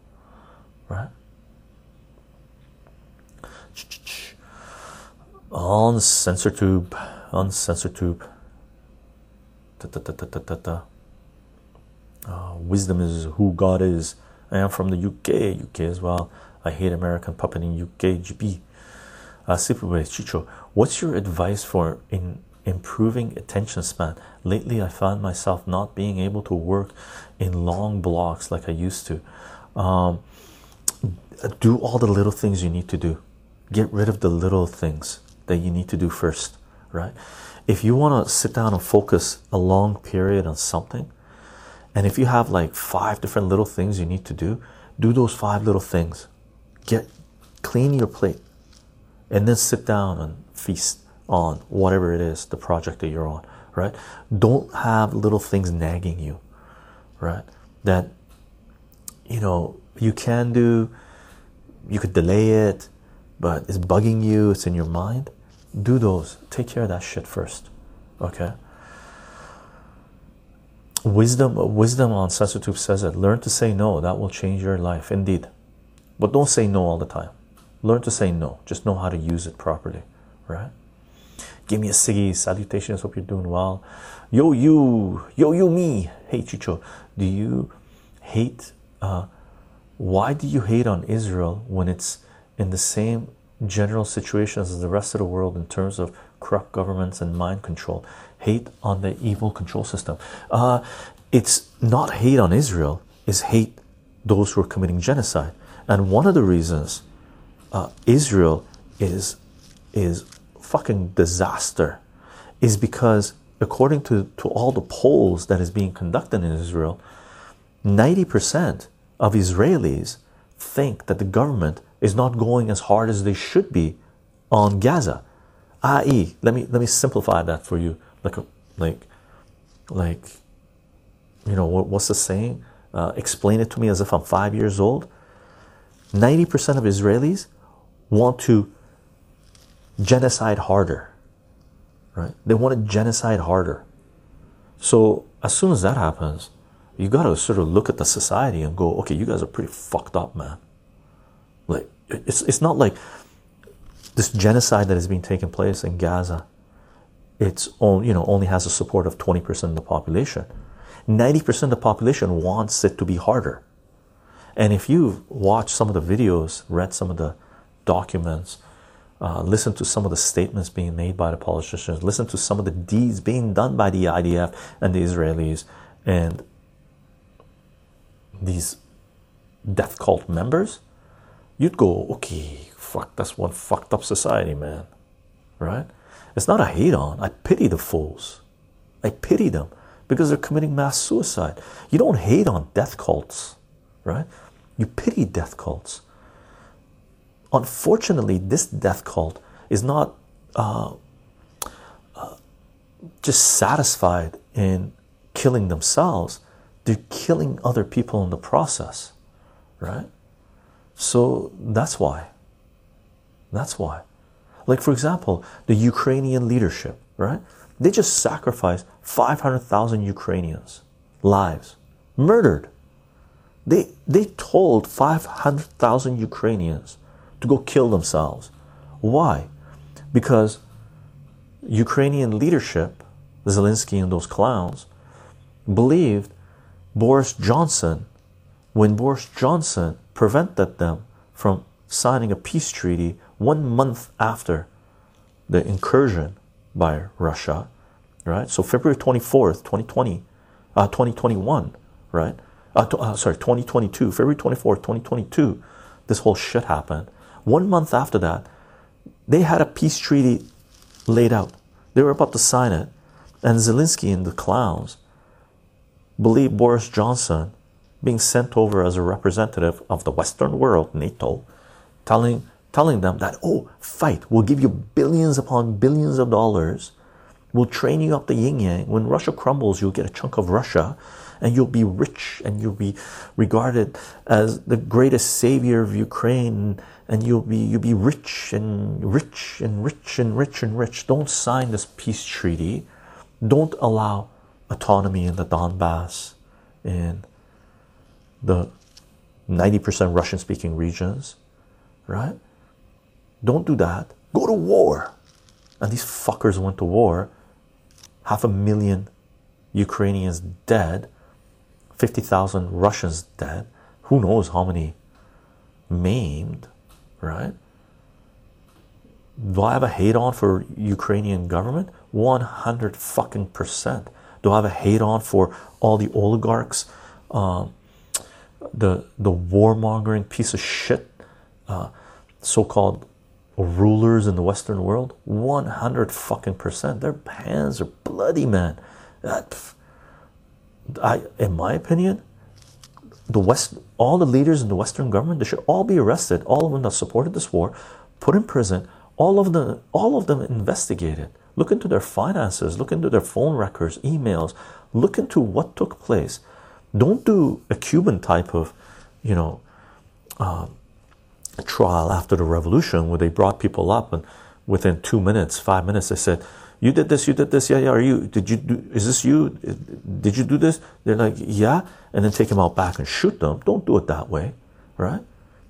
right? On CensorTube, on CensorTube. Da, da, da. Uh, wisdom is who God is. I am from the UK, UK as well. I hate American puppet in UK, GB. Uh, Superboy Chycho, what's your advice for in improving attention span? Lately, I found myself not being able to work in long blocks like I used to. Um, do all the little things you need to do. Get rid of the little things that you need to do first, right? If you want to sit down and focus a long period on something, and if you have like five different little things you need to do, do those five little things. Get clean your plate. And then sit down and feast on whatever it is the project that you're on right? Don't have little things nagging you right? That you know you can do you could delay it but it's bugging you it's in your mind. Do those. Take care of that shit first okay wisdom wisdom on CensorTube says it learn to say no that will change your life indeed. But don't say no all the time. Learn to say no. Just know how to use it properly right? Give me a siggy salutations hope you're doing well. Yo you yo you me. Hey chycho do you hate uh why do you hate on israel when it's in the same general situations as the rest of the world in terms of corrupt governments and mind control hate on the evil control system. Uh it's not hate on israel it's hate those who are committing genocide. And one of the reasons uh, Israel is is fucking disaster is because according to, to all the polls that is being conducted in Israel 90% of Israelis think that the government is not going as hard as they should be on Gaza. I.e. let me let me simplify that for you like a, like like you know what, what's the saying uh, explain it to me as if I'm five years old 90% of Israelis want to genocide harder, right? They want to genocide harder. So as soon as that happens, you got to sort of look at the society and go, okay, you guys are pretty fucked up, man. Like it's it's not like this genocide that is being taken place in Gaza. It's only you know only has the support of twenty percent of the population. Ninety percent of the population wants it to be harder. And if you've watched some of the videos, read some of the documents, uh, listen to some of the statements being made by the politicians, listen to some of the deeds being done by the IDF and the Israelis and these death cult members, you'd go, okay, fuck, that's one fucked up society, man. Right? It's not a hate on. I pity the fools. I pity them because they're committing mass suicide. You don't hate on death cults, right? You pity death cults. Unfortunately, this death cult is not uh, uh, just satisfied in killing themselves, they're killing other people in the process, right? So that's why. That's why. Like, for example, the Ukrainian leadership, right? They just sacrificed 500,000 Ukrainians' lives, murdered. They, they told 500,000 Ukrainians to go kill themselves. Why? Because Ukrainian leadership, Zelensky and those clowns, believed Boris Johnson, when Boris Johnson prevented them from signing a peace treaty one month after the incursion by Russia, right? So February 24th, 2020, uh, 2021, right? Uh, uh, sorry, 2022, February 24th, 2022, this whole shit happened. One month after that, they had a peace treaty laid out. They were about to sign it, and Zelensky and the clowns believe Boris Johnson being sent over as a representative of the Western world, NATO, telling telling them that oh, fight, we'll give you billions upon billions of dollars, we'll train you up the yin yang. When Russia crumbles, you'll get a chunk of Russia, and you'll be rich, and you'll be regarded as the greatest savior of Ukraine and you'll be you'll be rich and rich and rich and rich and rich. Don't sign this peace treaty. Don't allow autonomy in the Donbass, in the 90% Russian speaking regions, right? Don't do that. Go to war. And these fuckers went to war. Half a million Ukrainians dead, 50,000 Russians dead. Who knows how many maimed? right? Do I have a hate on for Ukrainian government? 100 fucking percent. Do I have a hate on for all the oligarchs, um, the the warmongering piece of shit, uh, so-called rulers in the Western world? 100 fucking percent. Their hands are bloody, man. I, in my opinion, the West, all the leaders in the Western government, they should all be arrested. All of them that supported this war, put in prison. All of them, all of them investigated. Look into their finances. Look into their phone records, emails. Look into what took place. Don't do a Cuban type of, you know, uh, trial after the revolution where they brought people up and within two minutes, five minutes, they said, "You did this, you did this, yeah, yeah. Are you? Did you do? Is this you? Did you do this?" They're like, "Yeah," and then take them out back and shoot them. Don't do it that way, right?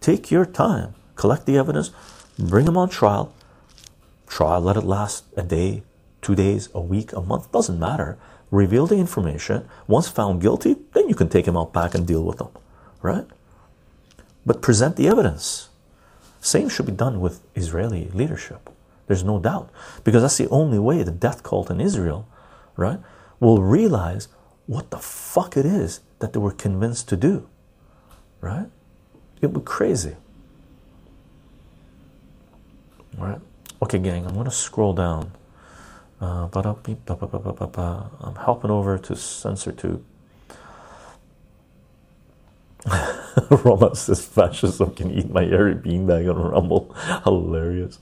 Take your time, collect the evidence, bring them on trial. Trial, let it last a day, two days, a week, a month, doesn't matter. Reveal the information. Once found guilty, then you can take them out back and deal with them, right? But present the evidence. Same should be done with Israeli leadership. There's no doubt. Because that's the only way the death cult in Israel, right, will realize what the fuck it is that they were convinced to do. Right? It would be crazy. Right? Okay, gang, I'm going to scroll down. Uh, I'm helping over to CensorTube. Roma says fascism can eat my airy beanbag on Rumble. Hilarious.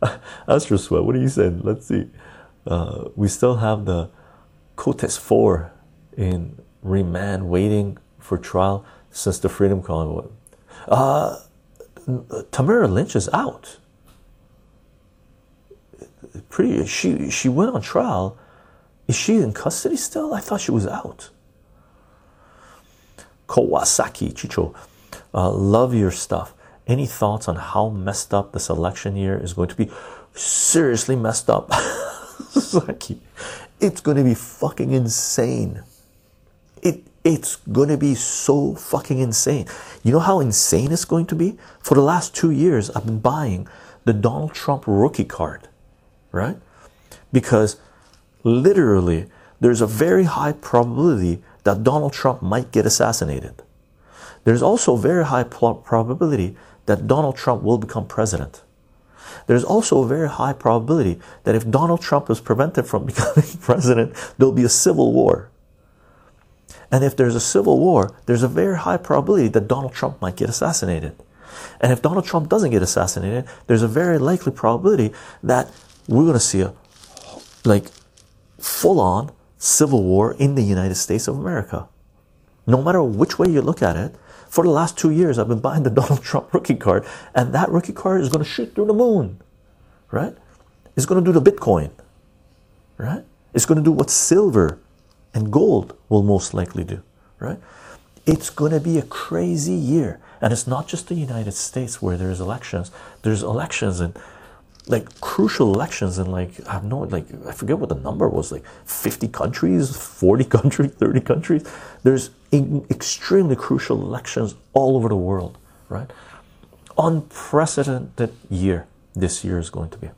Astro Sweat, what are you saying? Let's see. Uh, we still have the Coutts 4 in remand waiting for trial since the Freedom Convoy. Uh, Tamara Lich is out. Pretty she she went on trial. Is she in custody still? I thought she was out. Kawasaki Chycho, uh, love your stuff. Any thoughts on how messed up this election year is going to be? Seriously messed up. Saki, it's going to be fucking insane. It it's going to be so fucking insane. You know how insane it's going to be? For the last two years, I've been buying the Donald Trump rookie card, right? Because literally, there's a very high probability that Donald Trump might get assassinated. There's also a very high probability that Donald Trump will become president. There's also a very high probability that if Donald Trump is prevented from becoming president, there'll be a civil war. And if there's a civil war, there's a very high probability that Donald Trump might get assassinated. And if Donald Trump doesn't get assassinated, there's a very likely probability that we're going to see a like full on civil war in the United States of America. No matter which way you look at it, for the last two years, I've been buying the Donald Trump rookie card, and that rookie card is going to shoot through the moon, right? It's going to do the Bitcoin, right? It's going to do what silver and gold will most likely do, right? It's going to be a crazy year, and it's not just the United States where there's elections. There's elections in like crucial elections in like I have no like I forget what the number was like 50 countries 40 countries 30 countries. There's extremely crucial elections all over the world right? Unprecedented year this year is going to be.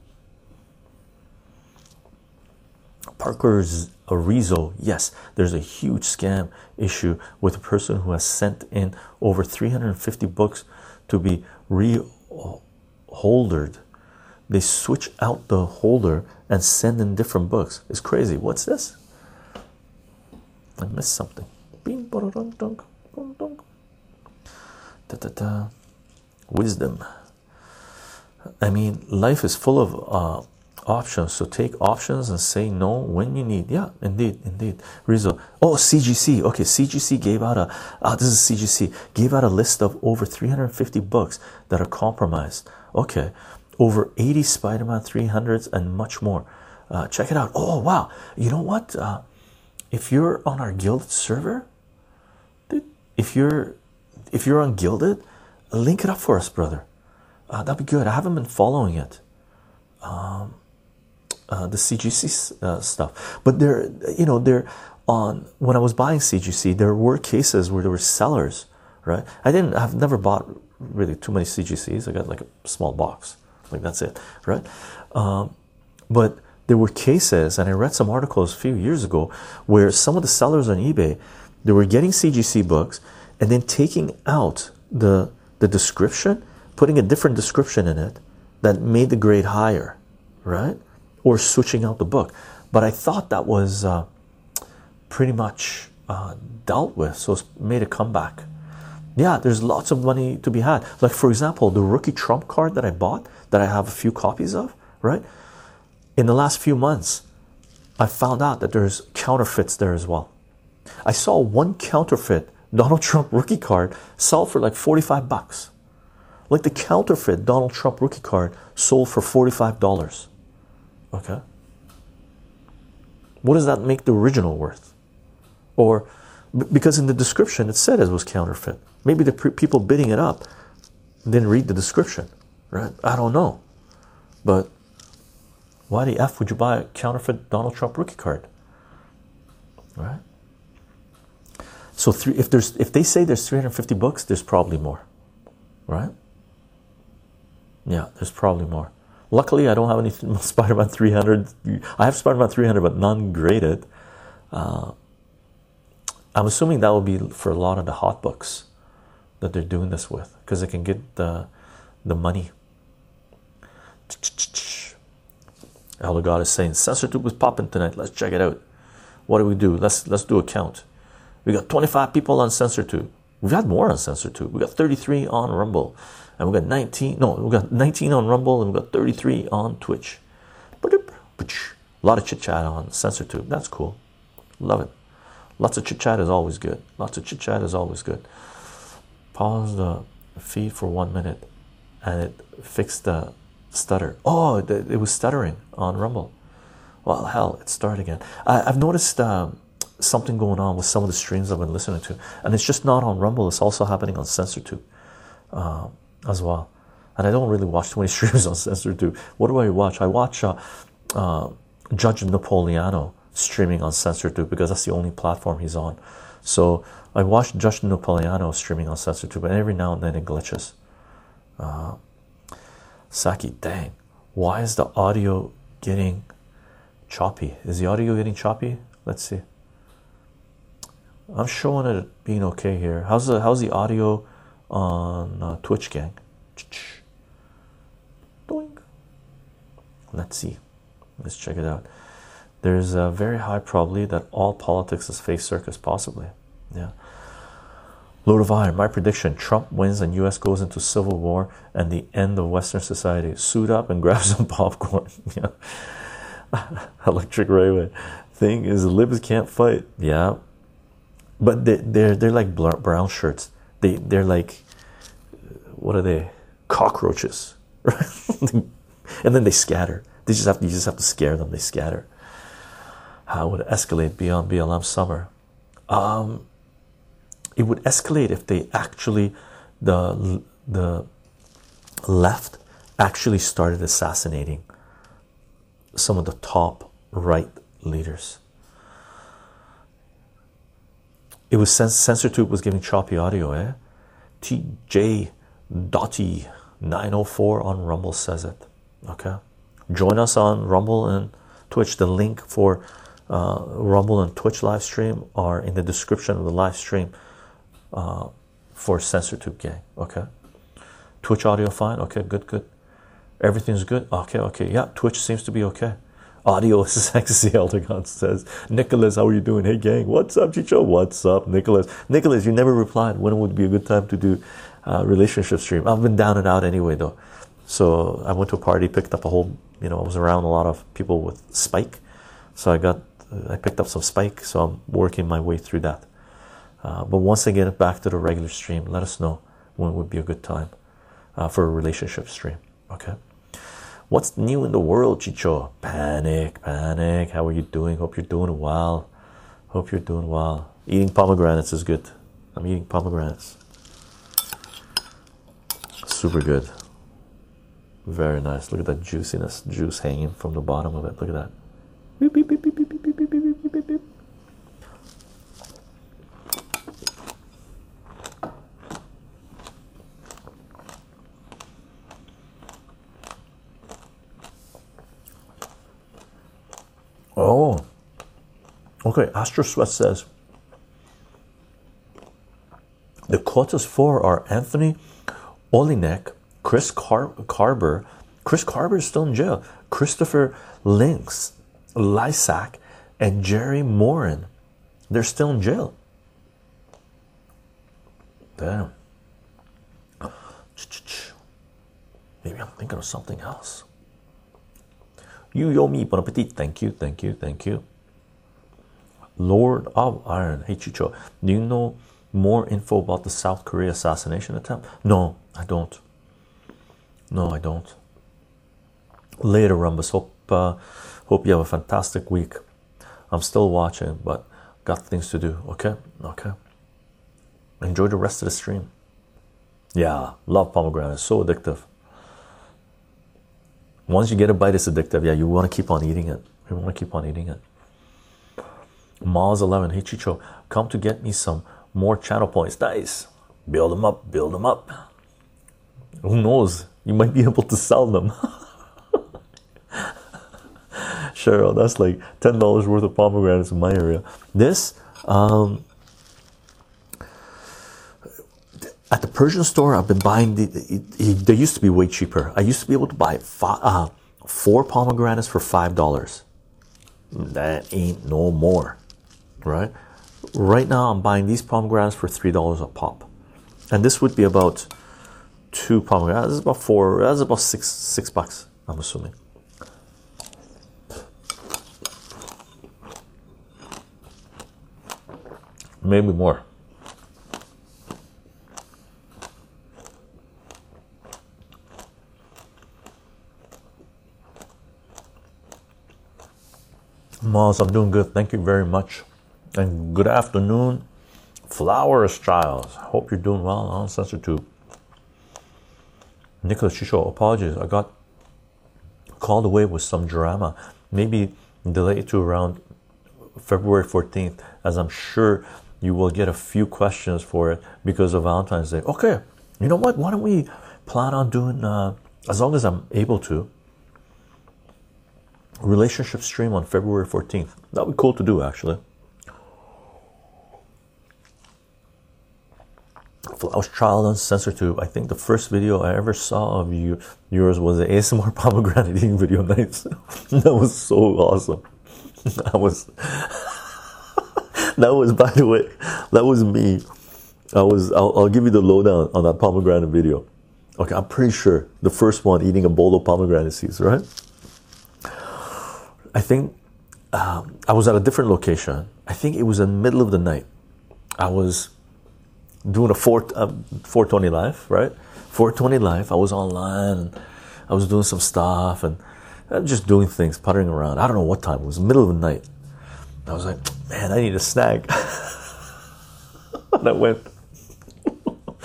Parker's Arizo yes there's a huge scam issue with a person who has sent in over 350 books to be reholdered they switch out the holder and send in different books. It's crazy. What's this? I missed something. Wisdom. I mean, life is full of uh, options. So take options and say no when you need. Yeah, indeed, indeed. Rizzo. Oh, CGC. Okay, CGC gave out a. Uh, this is CGC. Gave out a list of over 350 books that are compromised. Okay, over 80 Spider-Man 300s and much more. Uh, check it out. Oh wow! You know what? Uh, if you're on our Guilded server, if you're if you're on Guilded, link it up for us, brother. Uh, that'd be good. I haven't been following it. Um, uh, the CGC uh, stuff, but there, you know, there on when I was buying CGC, there were cases where there were sellers, right? I didn't. I've never bought really too many CGCs. I got like a small box like that's it right? Um, but there were cases and i read some articles a few years ago where some of the sellers on ebay they were getting cgc books and then taking out the the description putting a different description in it that made the grade higher right? Or switching out the book. But i thought that was uh, pretty much uh, dealt with so it's made a comeback. Yeah, there's lots of money to be had. Like, for example, the rookie Trump card that I bought, that I have a few copies of, right? In the last few months, I found out that there's counterfeits there as well. I saw one counterfeit Donald Trump rookie card sell for like 45 bucks. Like the counterfeit Donald Trump rookie card sold for $45. Okay. What does that make the original worth? Or because in the description it said it was counterfeit. Maybe the people bidding it up didn't read the description, right? I don't know. But why the F would you buy a counterfeit Donald Trump rookie card? Right? So three, if there's if they say there's 350 books, there's probably more, right? Yeah, there's probably more. Luckily, I don't have any Spider-Man 300. I have Spider-Man 300, but none graded. Uh, I'm assuming that will be for a lot of the hot books that they're doing this with, because they can get the the money. Elder God is saying, "Censor tube was popping tonight. Let's check it out. What do we do? Let's let's do a count. We got 25 people on tube. We've had more on tube. We got 33 on Rumble, and we got 19. No, we got 19 on Rumble, and we got 33 on Twitch. A lot of chit chat on Censor tube. That's cool. Love it. Lots of chit chat is always good. Lots of chit chat is always good. Pause the feed for one minute, and it fixed the stutter. Oh, it was stuttering on Rumble. Well, hell, it started again. I, have noticed um, something going on with some of the streams I've been listening to, and it's just not on Rumble. It's also happening on CensorTube uh, as well. And I don't really watch too many streams on CensorTube. What do I watch? I watch uh, uh, Judge Napolitano streaming on CensorTube because that's the only platform he's on. So I watch Judge Napolitano streaming on CensorTube, and every now and then it glitches. Saki, dang, why is the audio getting choppy? Is the audio getting choppy? Let's see. I'm showing it being okay here. How's the how's the audio on uh, Twitch, gang? Doink. Let's see. Let's check it out. There's a very high probability that all politics is face circus, possibly. Yeah. Load of iron. My prediction: Trump wins and U.S. goes into civil war and the end of Western society. Suit up and grab some popcorn. Electric railway. Thing is, libs can't fight. Yeah, but they, they're they're like brown shirts. They they're like what are they? Cockroaches, and then they scatter. They just have to, you just have to scare them. They scatter. How would it escalate beyond BLM summer? Um, it would escalate if they actually the the left actually started assassinating some of the top right leaders it was CensorTube was giving choppy audio, eh? TJ Dotty 904 on Rumble says it. Okay. Join us on Rumble and Twitch. The link for uh, Rumble and Twitch live stream are in the description of the live stream uh, for CensorTube gang. Okay. Twitch audio fine. Okay, good, good. Everything's good. Okay, okay. Yeah, Twitch seems to be okay. Audio is sexy, Elder God says. Nicholas, how are you doing? Hey, gang, what's up, Chycho? What's up, Nicholas? Nicholas, you never replied. When would be a good time to do a relationship stream? I've been down and out anyway, though. So I went to a party, picked up a whole, you know, I was around a lot of people with spike. So I got, I picked up some spike. So I'm working my way through that. Uh, but once I get back to the regular stream, let us know when would be a good time uh, for a relationship stream. Okay. What's new in the world, Chycho? Panic, panic. How are you doing? Hope you're doing well. Hope you're doing well. Eating pomegranates is good. I'm eating pomegranates. Super good. Very nice. Look at that juiciness, juice hanging from the bottom of it. Look at that. Beep, beep, beep, Oh, okay. Astro Sweat says the Coutts for are Anthony Olienick, Chris Car- Carber. Chris Carbert is still in jail. Christopher Links, Lysak, and Jerry Morin. They're still in jail. Damn. Maybe I'm thinking of something else. You yo me, bon appetit. Thank you, thank you, thank you. Lord of Iron. Hey Chycho, do you know more info about the South Korea assassination attempt? No, I don't. No, I don't. Later, Rumbus. Hope uh, hope you have a fantastic week. I'm still watching, but got things to do. Okay, okay. Enjoy the rest of the stream. Yeah, love pomegranate. So addictive. Once you get a bite, it's addictive. Yeah, you want to keep on eating it. You want to keep on eating it. Mars 11, hey Chycho, come to get me some more channel points. Nice. Build them up, build them up. Who knows? You might be able to sell them. Cheryl, that's like ten dollars worth of pomegranates in my area. This, um, at the Persian store, I've been buying the. They used to be way cheaper. I used to be able to buy five, uh, four pomegranates for five dollars. That ain't no more, right? Right now, I'm buying these pomegranates for three dollars a pop, and this would be about two pomegranates. That's about four. That's about six six bucks. I'm assuming. Maybe more. Moss, I'm doing good. Thank you very much. And good afternoon, Flowers Styles. Hope you're doing well on Tube. Nicholas Chycho, apologies. I got called away with some drama. Maybe delay to around February 14th, as I'm sure you will get a few questions for it because of Valentine's Day. Okay, you know what? Why don't we plan on doing, uh, as long as I'm able to, relationship stream on February 14th. That would be cool to do, actually. I was child on CensorTube. I think the first video I ever saw of you yours was the ASMR pomegranate eating video. Nice. that was so awesome. That was that was by the way, that was me. I was I'll, I'll give you the lowdown on that pomegranate video. Okay, I'm pretty sure the first one eating a bowl of pomegranate seeds, right? I think um, I was at a different location. I think it was in the middle of the night. I was doing a 4, uh, 420 live, right? 420 live. I was online I was doing some stuff and uh, just doing things, puttering around. I don't know what time. It was middle of the night. I was like, man, I need a snack. and I went,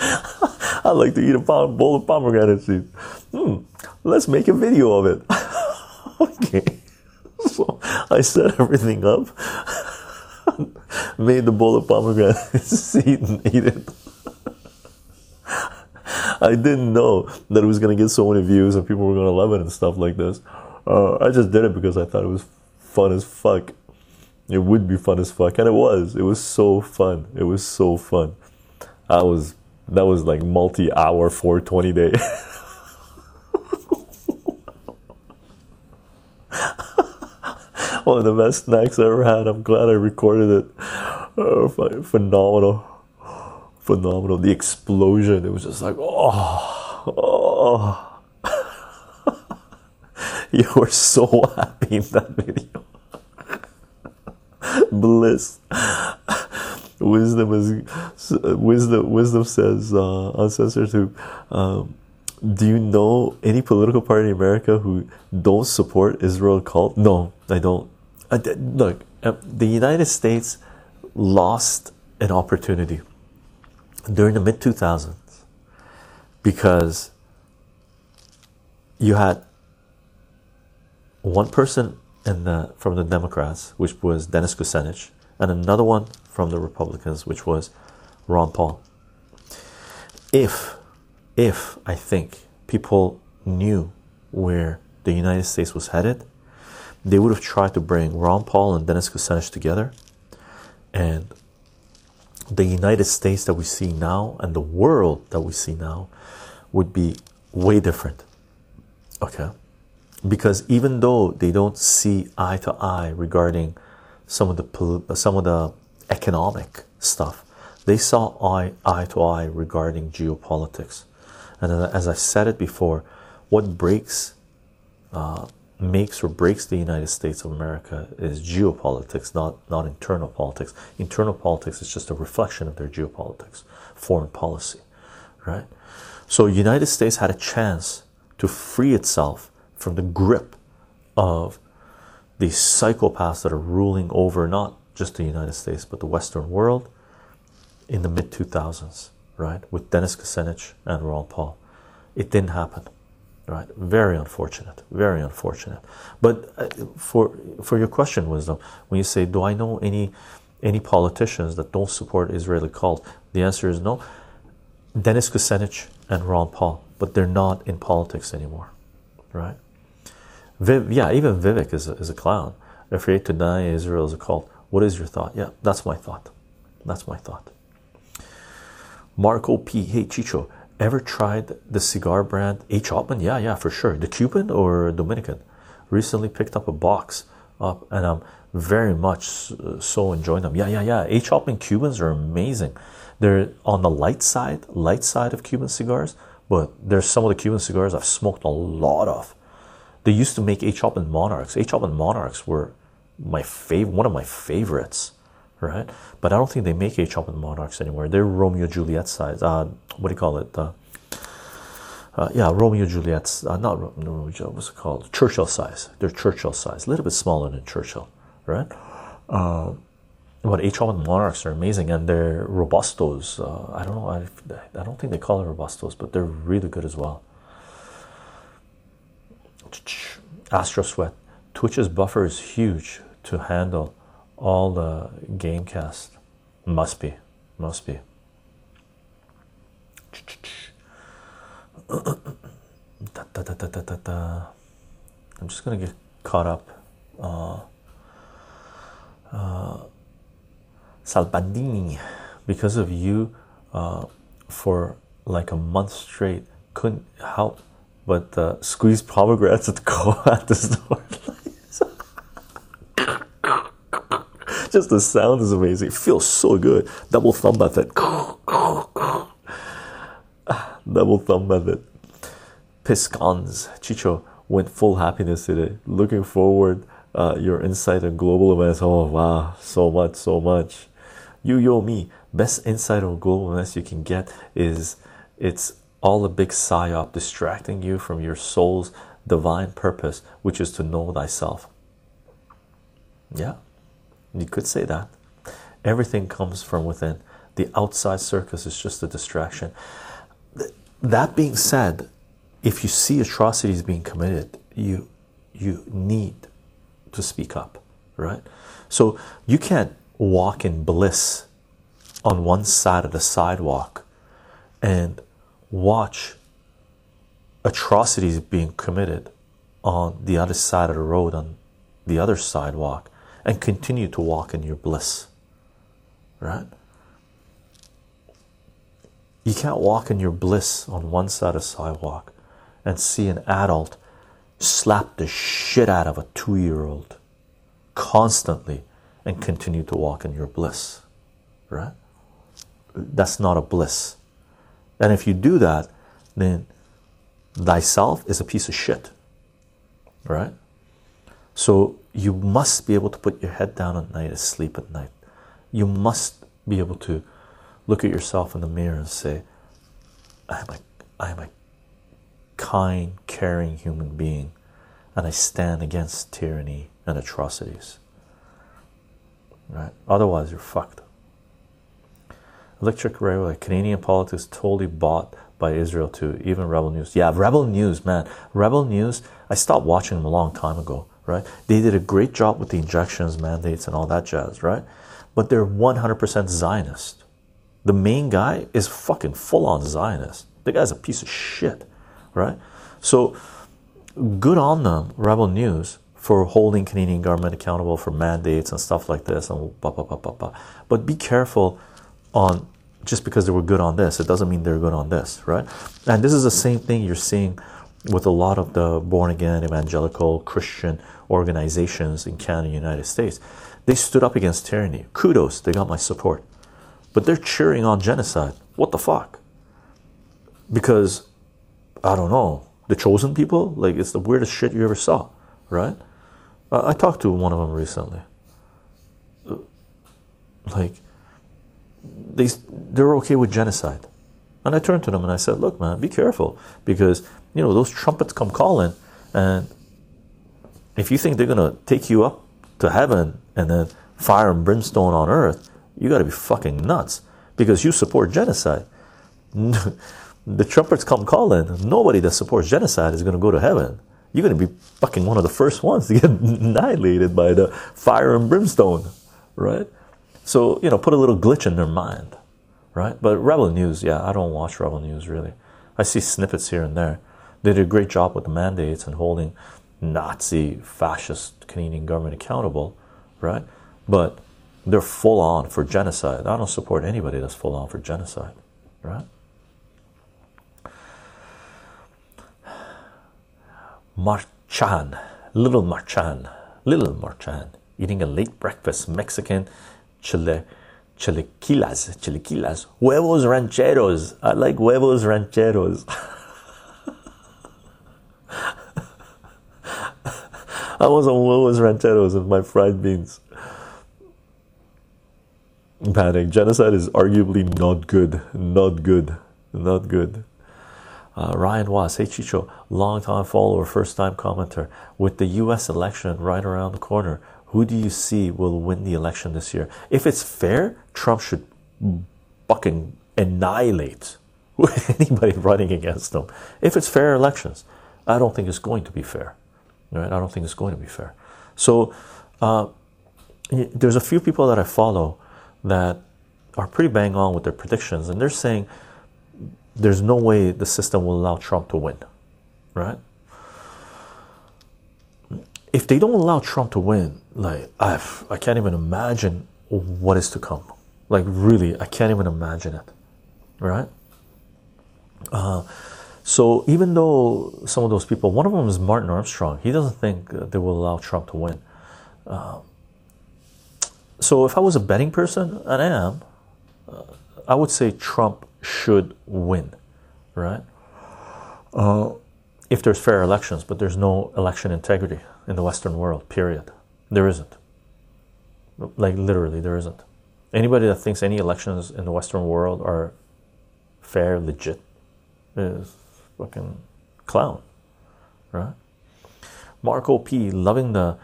I'd like to eat a bowl of pomegranate seeds. Hmm, let's make a video of it. okay. So I set everything up, made the bowl of pomegranate seed and ate it. I didn't know that it was gonna get so many views and people were gonna love it and stuff like this. Uh, I just did it because I thought it was fun as fuck. It would be fun as fuck, and it was. It was so fun. It was so fun. I was that was like multi-hour 420 day. One of the best snacks I ever had. I'm glad I recorded it. Oh, phenomenal, phenomenal. The explosion. It was just like oh, oh. you were so happy in that video bliss. wisdom is wisdom. Wisdom says uh, on censorship. Um, do you know any political party in America who don't support Israel cult? No, I don't. I, look, uh, the United States lost an opportunity during the mid 2000s because you had one person the from the Democrats, which was Dennis Kucinich, and another one from the Republicans, which was Ron Paul. If, if I think people knew where the United States was headed, they would have tried to bring Ron Paul and Dennis Kucinich together, and the United States that we see now and the world that we see now would be way different. Okay because even though they don't see eye to eye regarding some of the some of the economic stuff, they saw eye eye to eye regarding geopolitics. And as I said it before, what breaks uh, makes or breaks the United States of America is geopolitics, not not internal politics. Internal politics is just a reflection of their geopolitics, foreign policy, right? So United States had a chance to free itself from the grip of these psychopaths that are ruling over not just the United States but the Western world in the mid 2000s, right? With Dennis Kucinich and Ron Paul, it didn't happen right? Very unfortunate very unfortunate. But uh, for for your question wisdom when you say do i know any any politicians that don't support israeli cult? The answer is no. Dennis kucinich and ron paul but they're not in politics anymore right? Viv, yeah even vivek is a, is a clown. Afraid to deny israel is a cult. What is your thought? Yeah that's my thought. That's my thought. Marco p hey chycho Ever tried the cigar brand H. Upmann? Yeah, yeah, for sure. The Cuban or Dominican? Recently picked up a box up, and I'm very much so enjoying them. Yeah, yeah, yeah. H. Upmann Cubans are amazing. They're on the light side, light side of Cuban cigars, but there's some of the Cuban cigars I've smoked a lot of. They used to make H. Upmann Monarchs. H. Upmann Monarchs were my favorite, one of my favorites right? But I don't think they make H Upmann Monarchs anymore. They're Romeo Juliet size. Uh, what do you call it? Uh, uh, yeah, Romeo Juliet's uh, not Romeo. What's it called? Churchill size. They're Churchill size, a little bit smaller than Churchill, right? Uh, but H Upmann Monarchs are amazing, and they're robustos. Uh, I don't know. I, I don't think they call it robustos, but they're really good as well. Astro Sweat. Twitch's buffer is huge to handle all the game cast must be must be. Da, da, da, I'm just gonna get caught up uh, uh, because of you uh, for like a month straight. Couldn't help but uh, squeeze pomegranates at the go at the store Just the sound is amazing. It feels so good. Double thumb method. Double thumb method. Piscons. Chycho went full happiness today. Looking forward. Uh, your insight on global events. Oh wow, so much, so much. You, yo, me. Best insight on global events you can get is it's all a big psyop distracting you from your soul's divine purpose, which is to know thyself. Yeah. You could say that. Everything comes from within. The outside circus is just a distraction. That being said, if you see atrocities being committed, you you need to speak up, right? So you can't walk in bliss on one side of the sidewalk and watch atrocities being committed on the other side of the road on the other sidewalk and continue to walk in your bliss. Right? You can't walk in your bliss on one side of sidewalk and see an adult slap the shit out of a two year old constantly and continue to walk in your bliss. Right? That's not a bliss. And if you do that, then thyself is a piece of shit. Right? So you must be able to put your head down at night and sleep at night. You must be able to look at yourself in the mirror and say, I am a, I am a kind, caring human being, and I stand against tyranny and atrocities. Right? Otherwise, you're fucked. Electric Railway, Canadian politics totally bought by Israel too, even Rebel News. Yeah, Rebel News, man. Rebel News, I stopped watching them a long time ago right? They did a great job with the injections, mandates, and all that jazz, right? But they're 100% Zionist. The main guy is fucking full on Zionist. The guy's a piece of shit, right? So good on them, Rebel News, for holding Canadian government accountable for mandates and stuff like this, and blah, blah, blah, blah, blah. But be careful on just because they were good on this, it doesn't mean they're good on this, right? And this is the same thing you're seeing with a lot of the born again evangelical Christian organizations in Canada, United States, they stood up against tyranny. Kudos, they got my support. But they're cheering on genocide. What the fuck? Because I don't know. the chosen people. Like it's the weirdest shit you ever saw, right? I talked to one of them recently. Like they they're okay with genocide, and I turned to them and I said, "Look, man, be careful because you know those trumpets come calling, and if you think they're gonna take you up to heaven and then fire and brimstone on earth, you got to be fucking nuts because you support genocide." the trumpets come calling. Nobody that supports genocide is going to go to heaven. You're going to be fucking one of the first ones to get annihilated by the fire and brimstone, right? So, you know, put a little glitch in their mind, right? But Rebel News, yeah, I don't watch Rebel News really. I see snippets here and there. They did a great job with the mandates and holding Nazi fascist Canadian government accountable, right? But they're full on for genocide. I don't support anybody that's full on for genocide, right? Marchan, little Marchan, little Marchan, eating a late breakfast, Mexican chile, chilequilas, chilequilas, huevos rancheros. I like huevos rancheros. I was on huevos rancheros with my fried beans. Panic. Genocide is arguably not good. Not good. Not good. Uh, Ryan Was, hey Chycho, long time follower, first time commenter. With the US election right around the corner, who do you see will win the election this year? If it's fair, Trump should fucking annihilate anybody running against him. If it's fair elections, I don't think it's going to be fair. Right? I don't think it's going to be fair. So uh, there's a few people that I follow that are pretty bang on with their predictions, and they're saying there's no way the system will allow Trump to win, right? If they don't allow Trump to win, like I've, I can't even imagine what is to come. Like really, I can't even imagine it, right? Uh, so even though some of those people, one of them is Martin Armstrong, he doesn't think they will allow Trump to win. Uh, so if I was a betting person, and I am, uh, I would say Trump should win, right? Uh, if there's fair elections, but there's no election integrity in the Western world, period. There isn't. Like, literally, there isn't. Anybody that thinks any elections in the Western world are fair, legit, is fucking clown, right? Marco P. loving the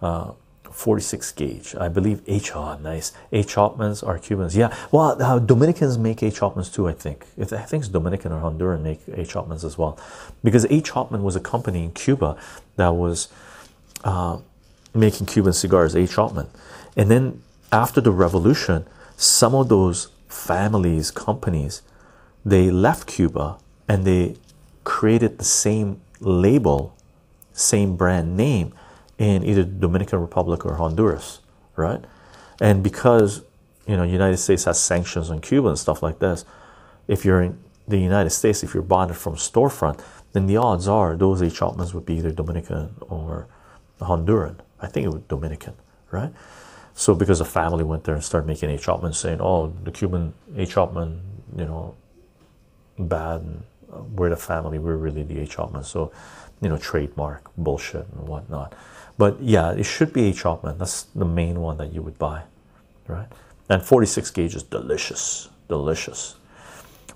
uh, 46 gauge. I believe H. Oh, nice. H. Upmanns are Cubans. Yeah. Well, uh, Dominicans make H. Upmanns too, I think. I think it's Dominican or Honduran make H. Upmanns as well. Because H. Upmann was a company in Cuba that was uh, making Cuban cigars, H. Upmann. And then after the revolution, some of those families, companies, they left Cuba and they created the same label, same brand name in either Dominican Republic or Honduras, right? And because you know United States has sanctions on Cuba and stuff like this, if you're in the United States, if you're bought it from storefront, then the odds are those H. Upmanns would be either Dominican or Honduran. I think it was Dominican, right? So because a family went there and started making H. Upmann, saying, "Oh, the Cuban H. Upmann, you know, bad. And we're the family. We're really the H. Upmann." So, you know, trademark bullshit and whatnot. But yeah, it should be H. Upmann. That's the main one that you would buy, right? And 46 gauge is delicious, delicious.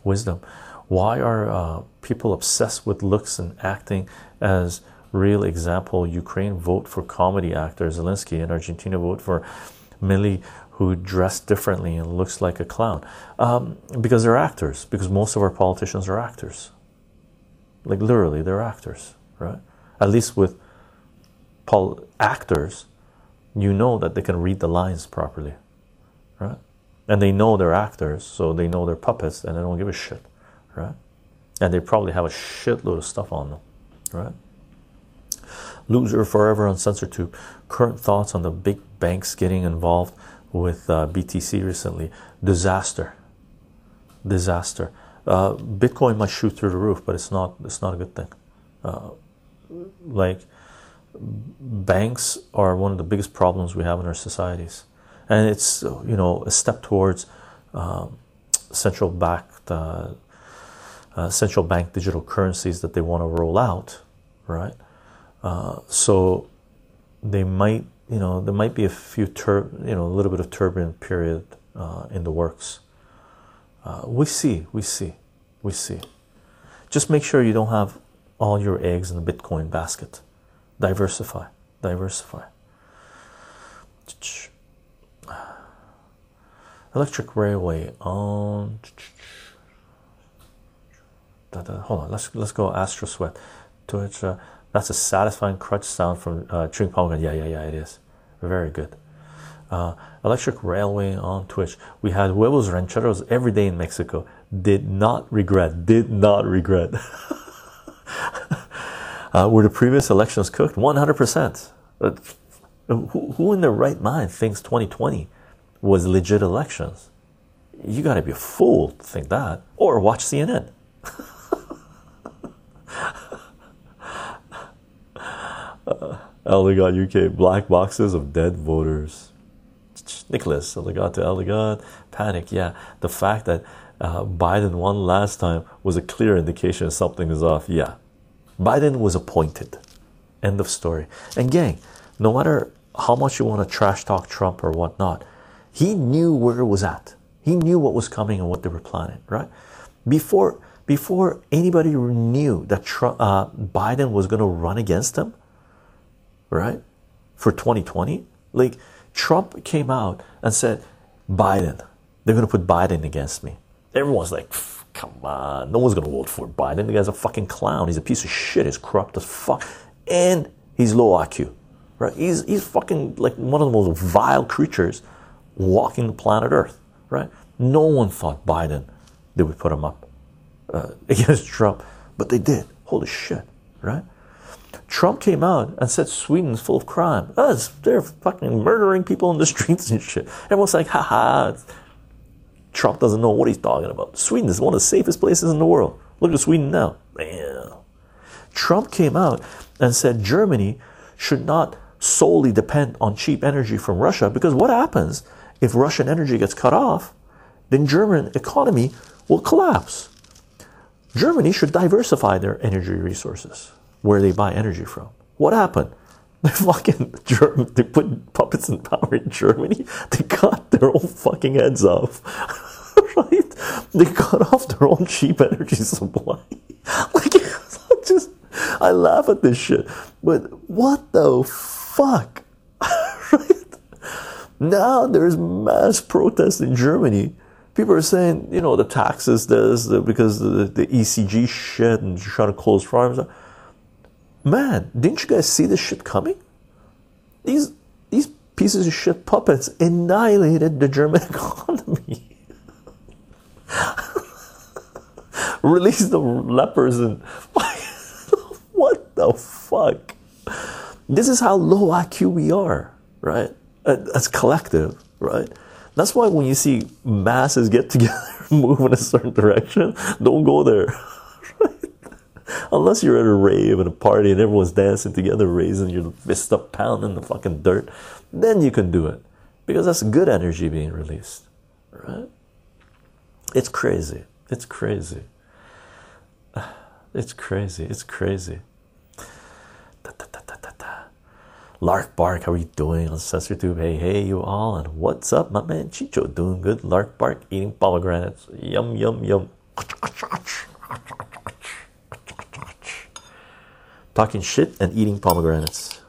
Wisdom. Why are uh, people obsessed with looks and acting as real example? Ukraine vote for comedy actor Zelensky, and Argentina vote for Milei, who dressed differently and looks like a clown. Um, because they're actors. Because most of our politicians are actors. Like literally, they're actors, right? At least with Paul actors, you know that they can read the lines properly, right? And they know they're actors, so they know they're puppets, and they don't give a shit, right? And they probably have a shitload of stuff on them, right? Loser forever on tube. Current thoughts on the big banks getting involved with uh, BTC recently? Disaster. Disaster. Uh, Bitcoin might shoot through the roof, but it's not. It's not a good thing. Uh, like banks are one of the biggest problems we have in our societies, and it's you know a step towards um, central backed uh, uh, central bank digital currencies that they want to roll out, right? Uh, so they might, you know, there might be a few tur, you know, a little bit of turbulent period uh, in the works. Uh, we see, we see, we see. Just make sure you don't have all your eggs in the Bitcoin basket. Diversify, diversify. Electric railway on. Hold on, let's let's go Astro Sweat. Twitch, that's a satisfying crutch sound from uh, Chewing Pomegranate. Yeah, yeah, yeah, it is. Very good. Uh, electric railway on Twitch. We had huevos rancheros every day in Mexico. Did not regret. Did not regret. uh, were the previous elections cooked? One hundred percent. Uh, who in their right mind thinks 2020 was legit elections? You got to be a fool to think that, or watch CNN. Elder UK black boxes of dead voters. Nicholas Elder to Elder panic. Yeah, the fact that uh, Biden won last time was a clear indication something is off. Yeah, Biden was appointed. End of story. And gang, no matter how much you want to trash talk Trump or whatnot, he knew where it was at. He knew what was coming and what they were planning, right? Before before anybody knew that Trump, uh, Biden was going to run against him, right? For 2020, like Trump came out and said, Biden, they're going to put Biden against me. Everyone's like, come on, no one's going to vote for Biden. The guy's a fucking clown. He's a piece of shit. He's corrupt as fuck. And he's low IQ, right? He's, he's fucking like one of the most vile creatures walking the planet Earth, right? No one thought Biden, they would put him up uh, against Trump, but they did. Holy shit, right? Trump came out and said Sweden's full of crime. Oh, they're fucking murdering people in the streets and shit. Everyone's like, haha, Trump doesn't know what he's talking about. Sweden is one of the safest places in the world. Look at Sweden now. Man. Trump came out and said Germany should not solely depend on cheap energy from Russia because what happens if Russian energy gets cut off? Then German economy will collapse. Germany should diversify their energy resources where they buy energy from. What happened? They fucking they put puppets in power in Germany. They cut their own fucking heads off. right? They cut off their own cheap energy supply. like just I laugh at this shit. But what the fuck? right? Now there's mass protest in Germany people are saying, you know, the taxes, this, the, because the, the ECG shit and trying to close farms. Man, didn't you guys see this shit coming? These these pieces of shit puppets annihilated the German economy. Release the lepers and what the fuck? This is how low IQ we are, right? Uh, as collective, right? That's why when you see masses get together, move in a certain direction, don't go there. Unless you're at a rave and a party and everyone's dancing together, raising your fist up, pounding the fucking dirt, then you can do it because that's good energy being released, right? It's crazy. It's crazy. It's crazy. It's crazy. Da, da, da, Lark Bark, how are you doing on CensorTube? Hey, hey, you all, and what's up, my man Chycho? Doing good. Lark Bark, eating pomegranates. Yum, yum, yum. Talking shit and eating pomegranates.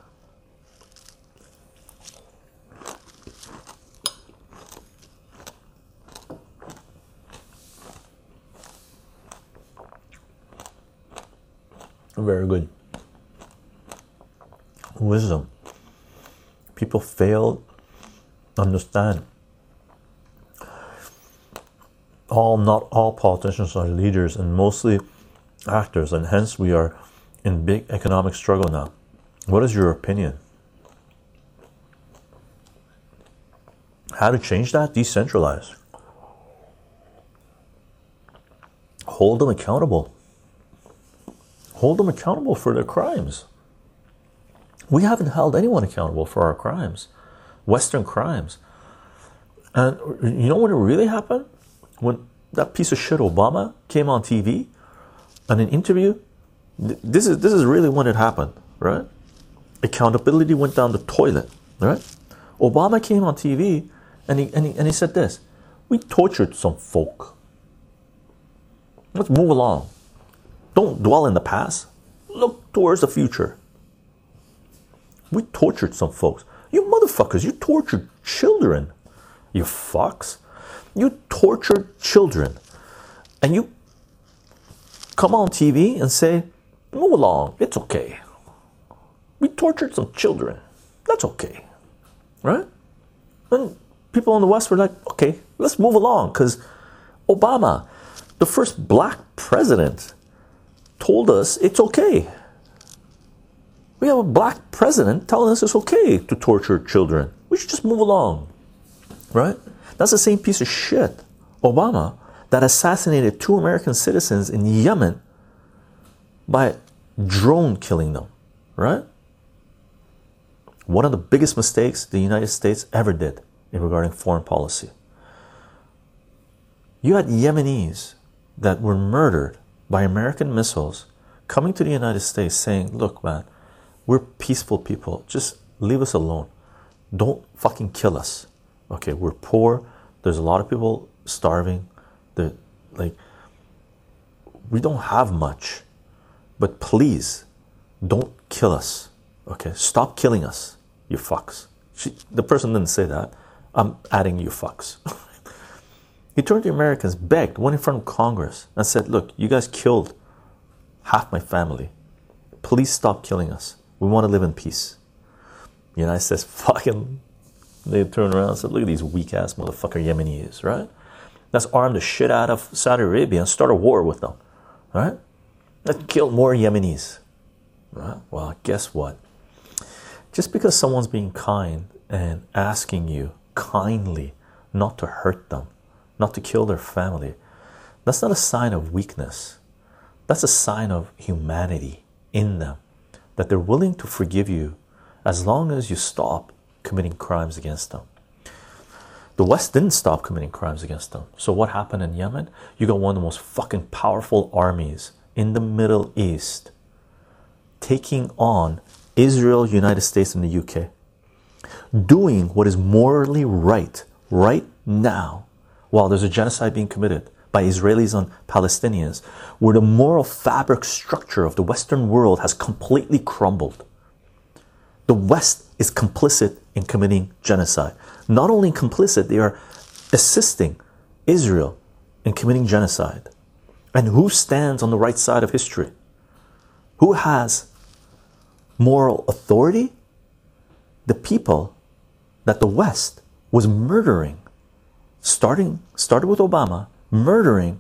Very good. Wisdom people fail understand all not all politicians are leaders and mostly actors and hence we are in big economic struggle now. What is your opinion? How to change that? Decentralize. Hold them accountable. Hold them accountable for their crimes. We haven't held anyone accountable for our crimes, Western crimes. And you know what really happened? When that piece of shit Obama came on TV in an interview, this is this is really when it happened, right? Accountability went down the toilet, right? Obama came on TV and he, and he, and he said this We tortured some folk. Let's move along. Don't dwell in the past. Look towards the future. We tortured some folks. You motherfuckers, you tortured children. You fucks. You tortured children. And you come on TV and say, move along, it's okay. We tortured some children. That's okay. Right? And people in the West were like, okay, let's move along because Obama, the first black president, told us it's okay. We have a black president telling us it's okay to torture children. We should just move along. Right? That's the same piece of shit, Obama, that assassinated two American citizens in Yemen by drone killing them. Right? One of the biggest mistakes the United States ever did in regarding foreign policy. You had Yemenis that were murdered by American missiles coming to the United States saying, Look, man, we're peaceful people. Just leave us alone. Don't fucking kill us. Okay, we're poor. There's a lot of people starving. That like we don't have much. But please don't kill us. Okay, stop killing us, you fucks. She, the person didn't say that. I'm adding you fucks. he turned to Americans, begged, went in front of Congress, and said, Look, you guys killed half my family. Please stop killing us. We want to live in peace. The United States fucking they turned around and said, Look at these weak ass motherfucker Yemenis, right? Let's arm the shit out of Saudi Arabia and start a war with them. Right? Let's kill more Yemenis. Right? Well, guess what? Just because someone's being kind and asking you kindly not to hurt them, not to kill their family, that's not a sign of weakness. That's a sign of humanity in them that they're willing to forgive you as long as you stop committing crimes against them. The West didn't stop committing crimes against them. So, what happened in Yemen? You got one of the most fucking powerful armies in the Middle East taking on Israel, United States, and the UK, doing what is morally right right now while there's a genocide being committed by Israelis on Palestinians, where the moral fabric structure of the Western world has completely crumbled. The West is complicit in committing genocide. Not only complicit, they are assisting Israel in committing genocide. And who stands on the right side of history? Who has moral authority? The people that the West was murdering, starting started with Obama, murdering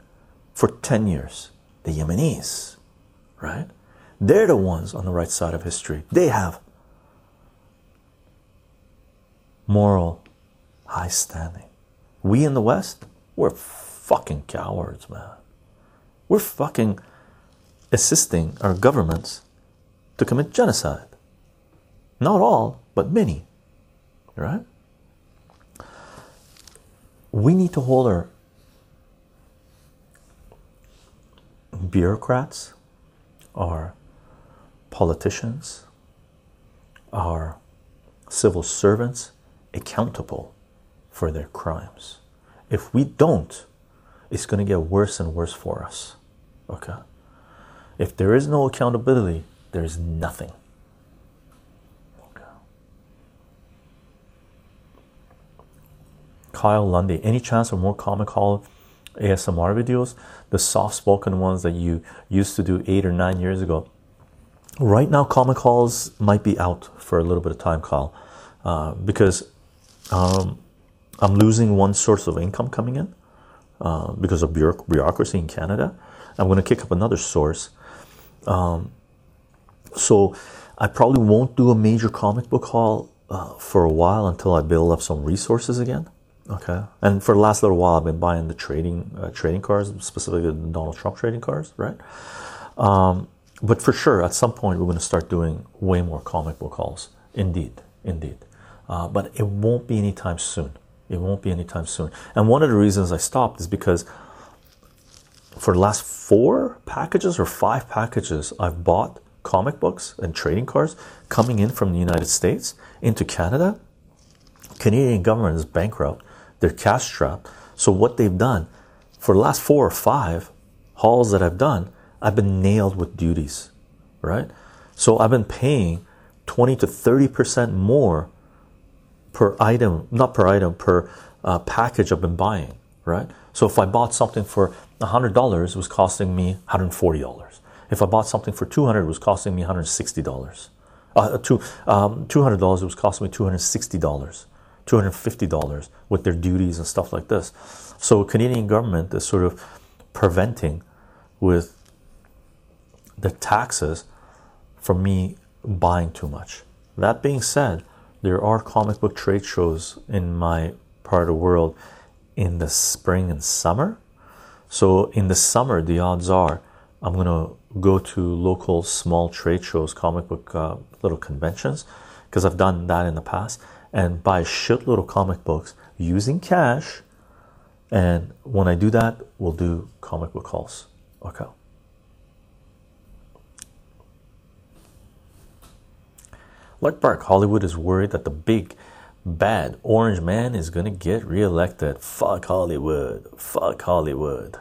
for 10 years. The Yemenis, right? They're the ones on the right side of history. They have moral high standing. We in the West, we're fucking cowards, man. We're fucking assisting our governments to commit genocide. Not all, but many. Right? We need to hold our bureaucrats, our politicians, our civil servants accountable for their crimes. If we don't, it's going to get worse and worse for us. Okay? If there is no accountability, there is nothing. Okay. Kyle Lundy, any chance of more Comic Haul ASMR videos? The soft spoken ones that you used to do eight or nine years ago. Right now, Comic Hauls might be out for a little bit of time, Kyle, uh, because um, I'm losing one source of income coming in uh, because of bureaucracy in Canada. I'm going to kick up another source. Um, so I probably won't do a major comic book haul uh, for a while until I build up some resources again. Okay, and for the last little while, I've been buying the trading uh, trading cards, specifically the Donald Trump trading cards, right? Um, but for sure, at some point, we're going to start doing way more comic book hauls. Indeed, indeed uh, but it won't be anytime soon. It won't be anytime soon. And one of the reasons I stopped is because for the last four packages or five packages, I've bought comic books and trading cards coming in from the United States into Canada. Canadian government is bankrupt. They're cash strapped. So what they've done for the last four or five hauls that I've done, I've been nailed with duties, right? So I've been paying 20 to 30 percent more per item, not per item, per uh, package I've been buying, right? So if I bought something for $100, it was costing me $140. If I bought something for 200 it was costing me $160. Uh, two, um, $200, it was costing me $260, $250 with their duties and stuff like this. So Canadian government is sort of preventing with the taxes from me buying too much. That being said, there are comic book trade shows in my part of the world in the spring and summer. So in the summer, the odds are I'm gonna go to local small trade shows, comic book uh, little conventions, because I've done that in the past, and buy shitload of comic books using cash. And when I do that, we'll do comic book hauls. Okay. Lark Park, Hollywood is worried that the big bad orange man is gonna get reelected. Fuck Hollywood. Fuck Hollywood.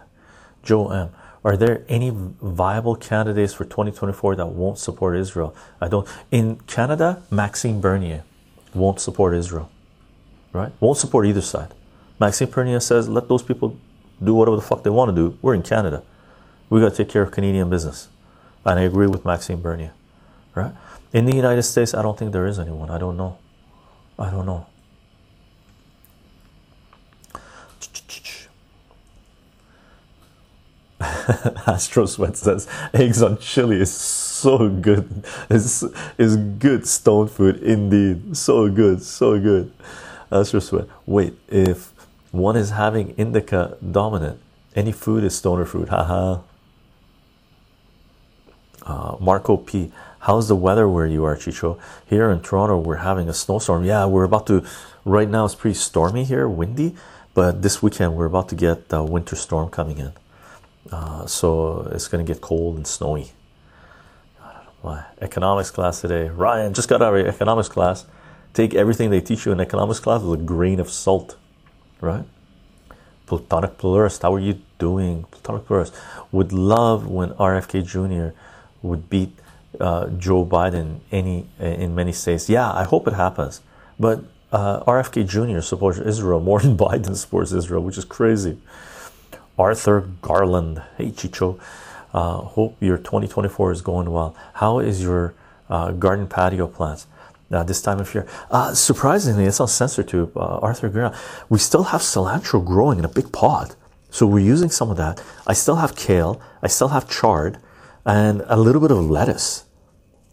Joe M. Are there any viable candidates for 2024 that won't support Israel? I don't. In Canada, Maxime Bernier won't support Israel, right? Won't support either side. Maxime Bernier says, let those people do whatever the fuck they want to do. We're in Canada. We got to take care of Canadian business. And I agree with Maxime Bernier, right? In the United States, I don't think there is anyone. I don't know. I don't know. Astro Sweat says eggs on chili is so good. Is is good stone food indeed. So good, so good. Astro Sweat. Wait, if one is having indica dominant, any food is stoner food. Haha. Uh, Marco P. How's the weather where you are, Chycho? Here in Toronto, we're having a snowstorm. Yeah, we're about to. Right now, it's pretty stormy here, windy. But this weekend, we're about to get a winter storm coming in. Uh, so it's going to get cold and snowy. My economics class today. Ryan just got out of economics class. Take everything they teach you in economics class with a grain of salt, right? Platonic pluralist, how are you doing? Platonic pluralist would love when RFK Jr. would beat uh, Joe Biden any in many states. Yeah, I hope it happens. But uh, RFK Jr. supports Israel more than Biden supports Israel, which is crazy. Arthur Garland, hey Chycho, uh, hope your 2024 is going well. How is your uh, garden patio plants? Uh, this time of year, uh, surprisingly, it's on CensorTube. Arthur Garland, we still have cilantro growing in a big pot, so we're using some of that. I still have kale, I still have chard, and a little bit of lettuce,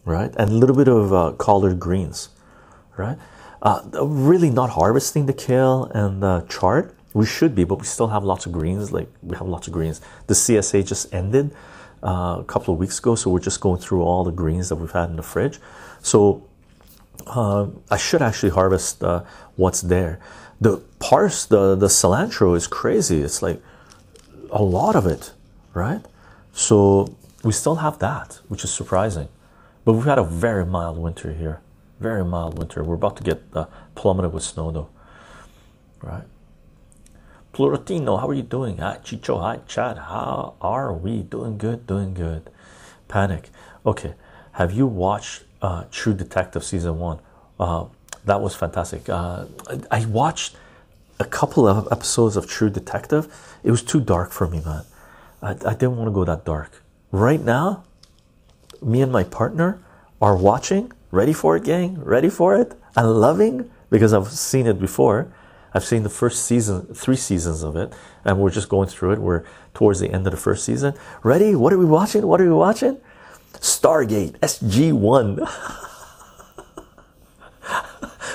right? And a little bit of uh, collard greens, right? Uh, really not harvesting the kale and the chard. We should be, but we still have lots of greens. Like we have lots of greens. The CSA just ended uh, a couple of weeks ago, so we're just going through all the greens that we've had in the fridge. So uh, I should actually harvest uh, what's there. The parse, the the cilantro is crazy. It's like a lot of it, right? So we still have that, which is surprising. But we've had a very mild winter here. Very mild winter. We're about to get uh, plummeted with snow, though. Right? Pluratino, how are you doing? Hi, Chycho. Hi, Chad. How are we? Doing good. Doing good. Panic. Okay. Have you watched uh, True Detective season one? Uh, that was fantastic. Uh, I watched a couple of episodes of True Detective. It was too dark for me, man. I, I didn't want to go that dark. Right now, me and my partner are watching. Ready for it, gang? Ready for it? And loving because I've seen it before. I've seen the first season, three seasons of it, and we're just going through it. We're towards the end of the first season. Ready? What are we watching? What are we watching? Stargate SG 1.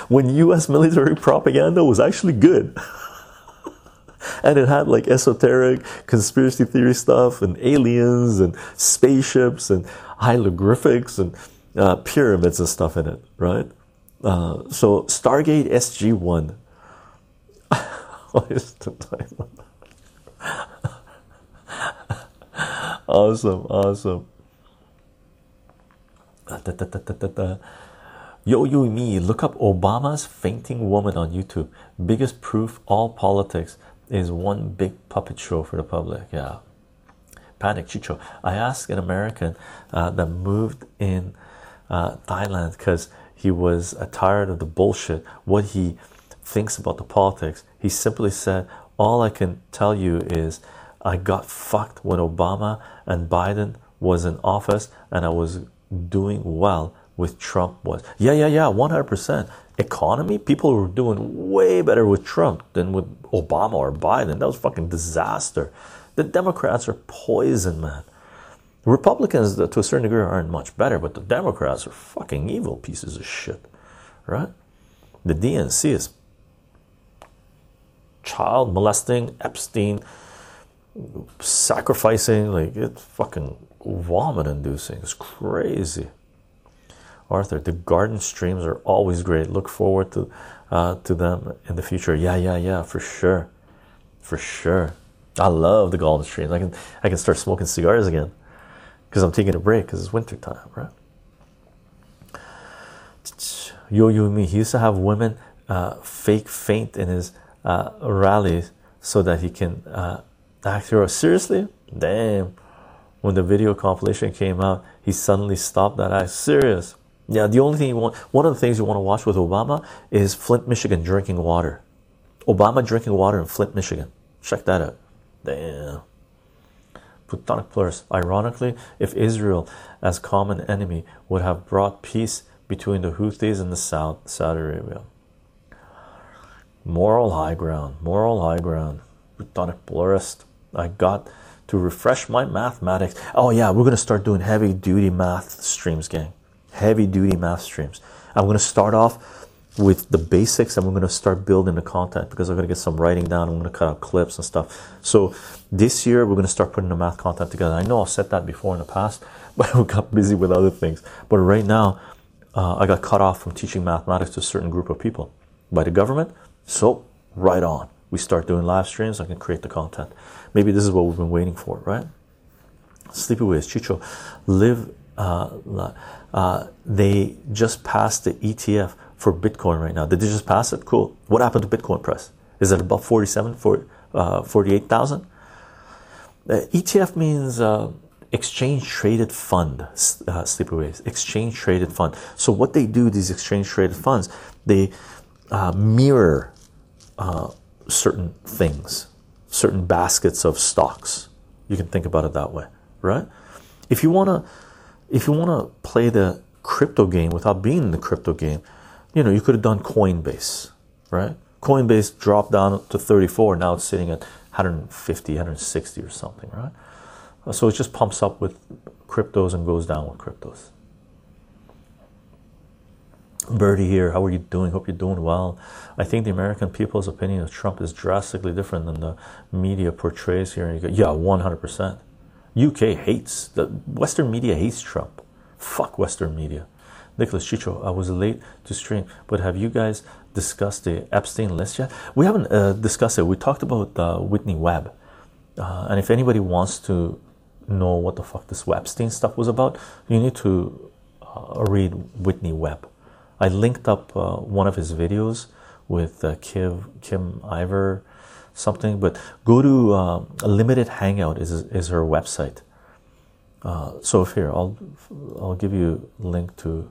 when US military propaganda was actually good. and it had like esoteric conspiracy theory stuff and aliens and spaceships and hieroglyphics and uh, pyramids and stuff in it, right? Uh, so Stargate SG 1 what is the time? awesome, awesome. Da, da, da. Yo, you, me, look up Obama's fainting woman on YouTube. Biggest proof all politics is one big puppet show for the public. Yeah. Panic Chycho. I asked an American uh, that moved in uh, Thailand because he was uh, tired of the bullshit, what he thinks about the politics. He simply said, All I can tell you is I got fucked when Obama and Biden was in office and I was doing well with Trump was. Yeah yeah yeah 100% economy? People were doing way better with Trump than with Obama or Biden. That was fucking disaster. The Democrats are poison man. Republicans to a certain degree aren't much better but the Democrats are fucking evil pieces of shit right? The DNC is child molesting Epstein sacrificing like it's fucking vomit inducing it's crazy arthur the garden streams are always great. Look forward to uh, to them in the future. Yeah yeah yeah for sure. For sure. I love the garden streams. I can i can start smoking cigars again because i'm taking a break because it's winter time right? Yo yo me. He used to have women uh, fake faint in his uh, rallies so that he can uh, act hero. Seriously? Damn. When the video compilation came out, he suddenly stopped that act. Serious. Yeah, the only thing you want, one of the things you want to watch with Obama is Flint, Michigan drinking water. Obama drinking water in Flint, Michigan. Check that out. Damn. Plutonic Plus. Ironically, if Israel, as common enemy, would have brought peace between the Houthis and the South, Saudi Arabia. Moral high ground. Moral high ground. Platonic pluralist. I got to refresh my mathematics. Oh yeah, we're gonna start doing heavy duty math streams, gang. Heavy duty math streams. I'm gonna start off with the basics and we're gonna start building the content because I'm gonna get some writing down. I'm gonna cut out clips and stuff. So this year we're gonna start putting the math content together. I know I've said that before in the past, but we got busy with other things. But right now, uh, I got cut off from teaching mathematics to a certain group of people by the government. So right on we start doing live streams, I can create the content. Maybe this is what we've been waiting for, right? Sleepyways, Chycho, live. Uh, uh, they just passed the ETF for Bitcoin right now. Did they just pass it? Cool. What happened to Bitcoin price? Is it above 47, for, uh, 48,000? Uh, ETF means uh, exchange traded fund, uh, Sleepyways, exchange traded fund. So what they do, these exchange traded funds, they uh, mirror uh, certain things, certain baskets of stocks. You can think about it that way, right? If you want to, if you want to play the crypto game without being in the crypto game, you know, you could have done Coinbase, right? Coinbase dropped down to 34, now it's sitting at 150, 160 or something, right? So it just pumps up with cryptos and goes down with cryptos. Birdie here, how are you doing? Hope you're doing well. I think the American people's opinion of Trump is drastically different than the media portrays here. And you go, yeah, 100%. UK hates, the Western media hates Trump. Fuck Western media. Nicholas Chycho, I was late to stream, but have you guys discussed the Epstein list yet? We haven't uh, discussed it. We talked about uh, Whitney Webb. Uh, and if anybody wants to know what the fuck this Epstein stuff was about, you need to uh, read Whitney Webb. I linked up uh, one of his videos with uh, Kim Kim Ivor something, but go to uh, Limited Hangout is is her website. Uh, so here I'll I'll give you a link to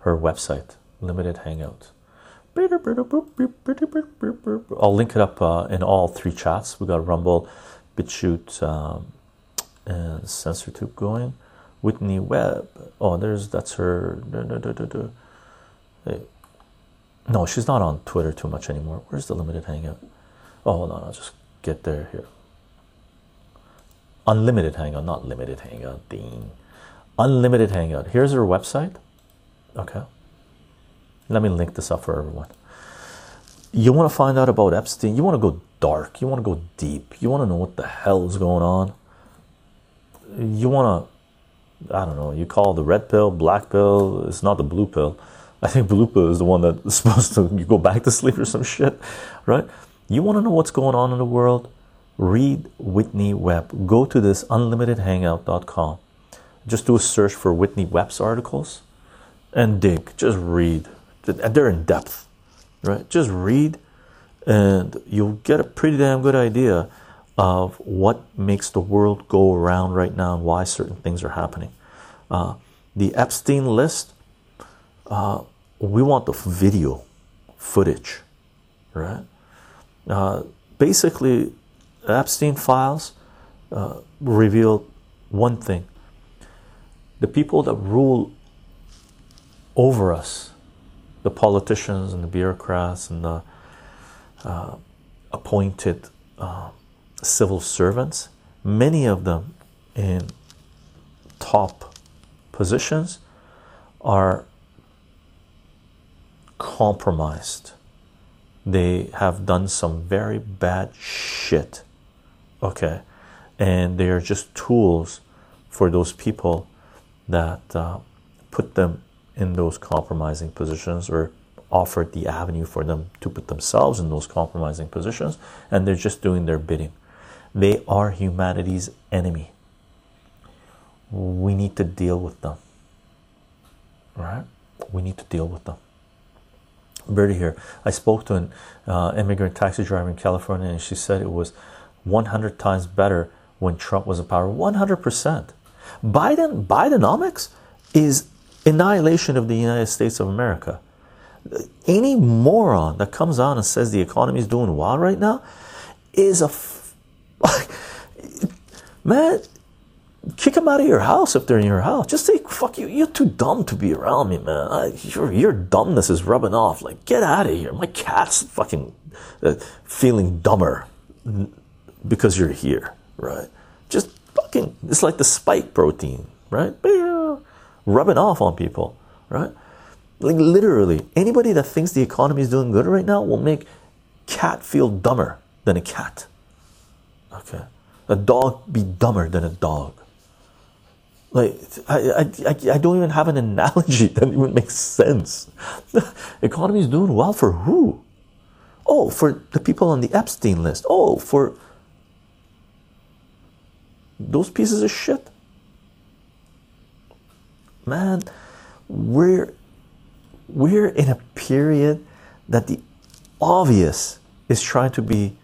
her website, Limited Hangout. I'll link it up uh, in all three chats. We got Rumble, BitChute, um, and CensorTube going. Whitney Webb. Oh, there's that's her. No, she's not on Twitter too much anymore. Where's the limited hangout? Oh, hold on, I'll just get there here. Unlimited hangout, not limited hangout. Dean. Unlimited hangout. Here's her website. Okay. Let me link this up for everyone. You want to find out about Epstein? You want to go dark? You want to go deep? You want to know what the hell is going on? You want to, I don't know, you call the red pill, black pill, it's not the blue pill I think blue pill is the one that is supposed to you go back to sleep or some shit, right? You want to know what's going on in the world? read Whitney Webb. Go to this unlimitedhangout.com. Just do a search for Whitney Webb's articles and dig. Just read. They're in depth, right? Just read and you'll get a pretty damn good idea of what makes the world go around right now and why certain things are happening. Uh, the Epstein list, uh, we want the video footage, right? Uh, basically, Epstein files uh, one thing the people that rule over us, the politicians and the bureaucrats and the uh, appointed uh, civil servants, many of them in top positions, are compromised. They have done some very bad shit. Okay. And they are just tools for those people that uh, put them in those compromising positions or offered the avenue for them to put themselves in those compromising positions and they're just doing their bidding. They are humanity's enemy. We need to deal with them. Right? We need to deal with them. Birdie here. I spoke to an uh, immigrant taxi driver in California, and she said it was 100 times better when Trump was in power. 100%. Biden, Bidenomics is annihilation of the United States of America. Any moron that comes out and says the economy is doing well right now is a man. Kick them out of your house if they're in your house. Just say, "Fuck you! You're too dumb to be around me, man. I, your your dumbness is rubbing off. Like, get out of here. My cat's fucking uh, feeling dumber because you're here, right? Just fucking. It's like the spike protein, right? Rubbing off on people, right? Like literally, anybody that thinks the economy is doing good right now will make cat feel dumber than a cat. Okay, a dog be dumber than a dog. Like I, I, I don't even have an analogy that even makes sense. Economy is doing well for who? Oh, for the people on the Epstein list. Oh, for those pieces of shit. Man, we're we're in a period that the obvious is trying to be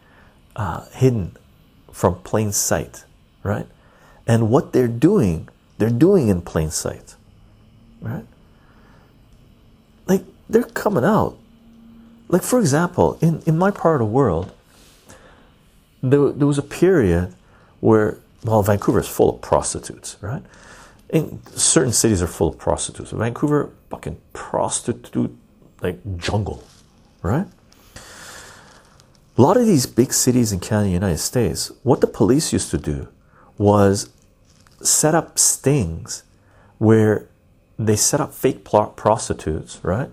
uh, hidden from plain sight, right? And what they're doing, they're doing in plain sight, right? Like they're coming out. Like, for example, in, in my part of the world, there, there was a period where, well, Vancouver is full of prostitutes, right? in certain cities are full of prostitutes. Vancouver, fucking prostitute like jungle, right? A lot of these big cities in Canada, United States, what the police used to do was set up stings where they set up fake prostitutes, right?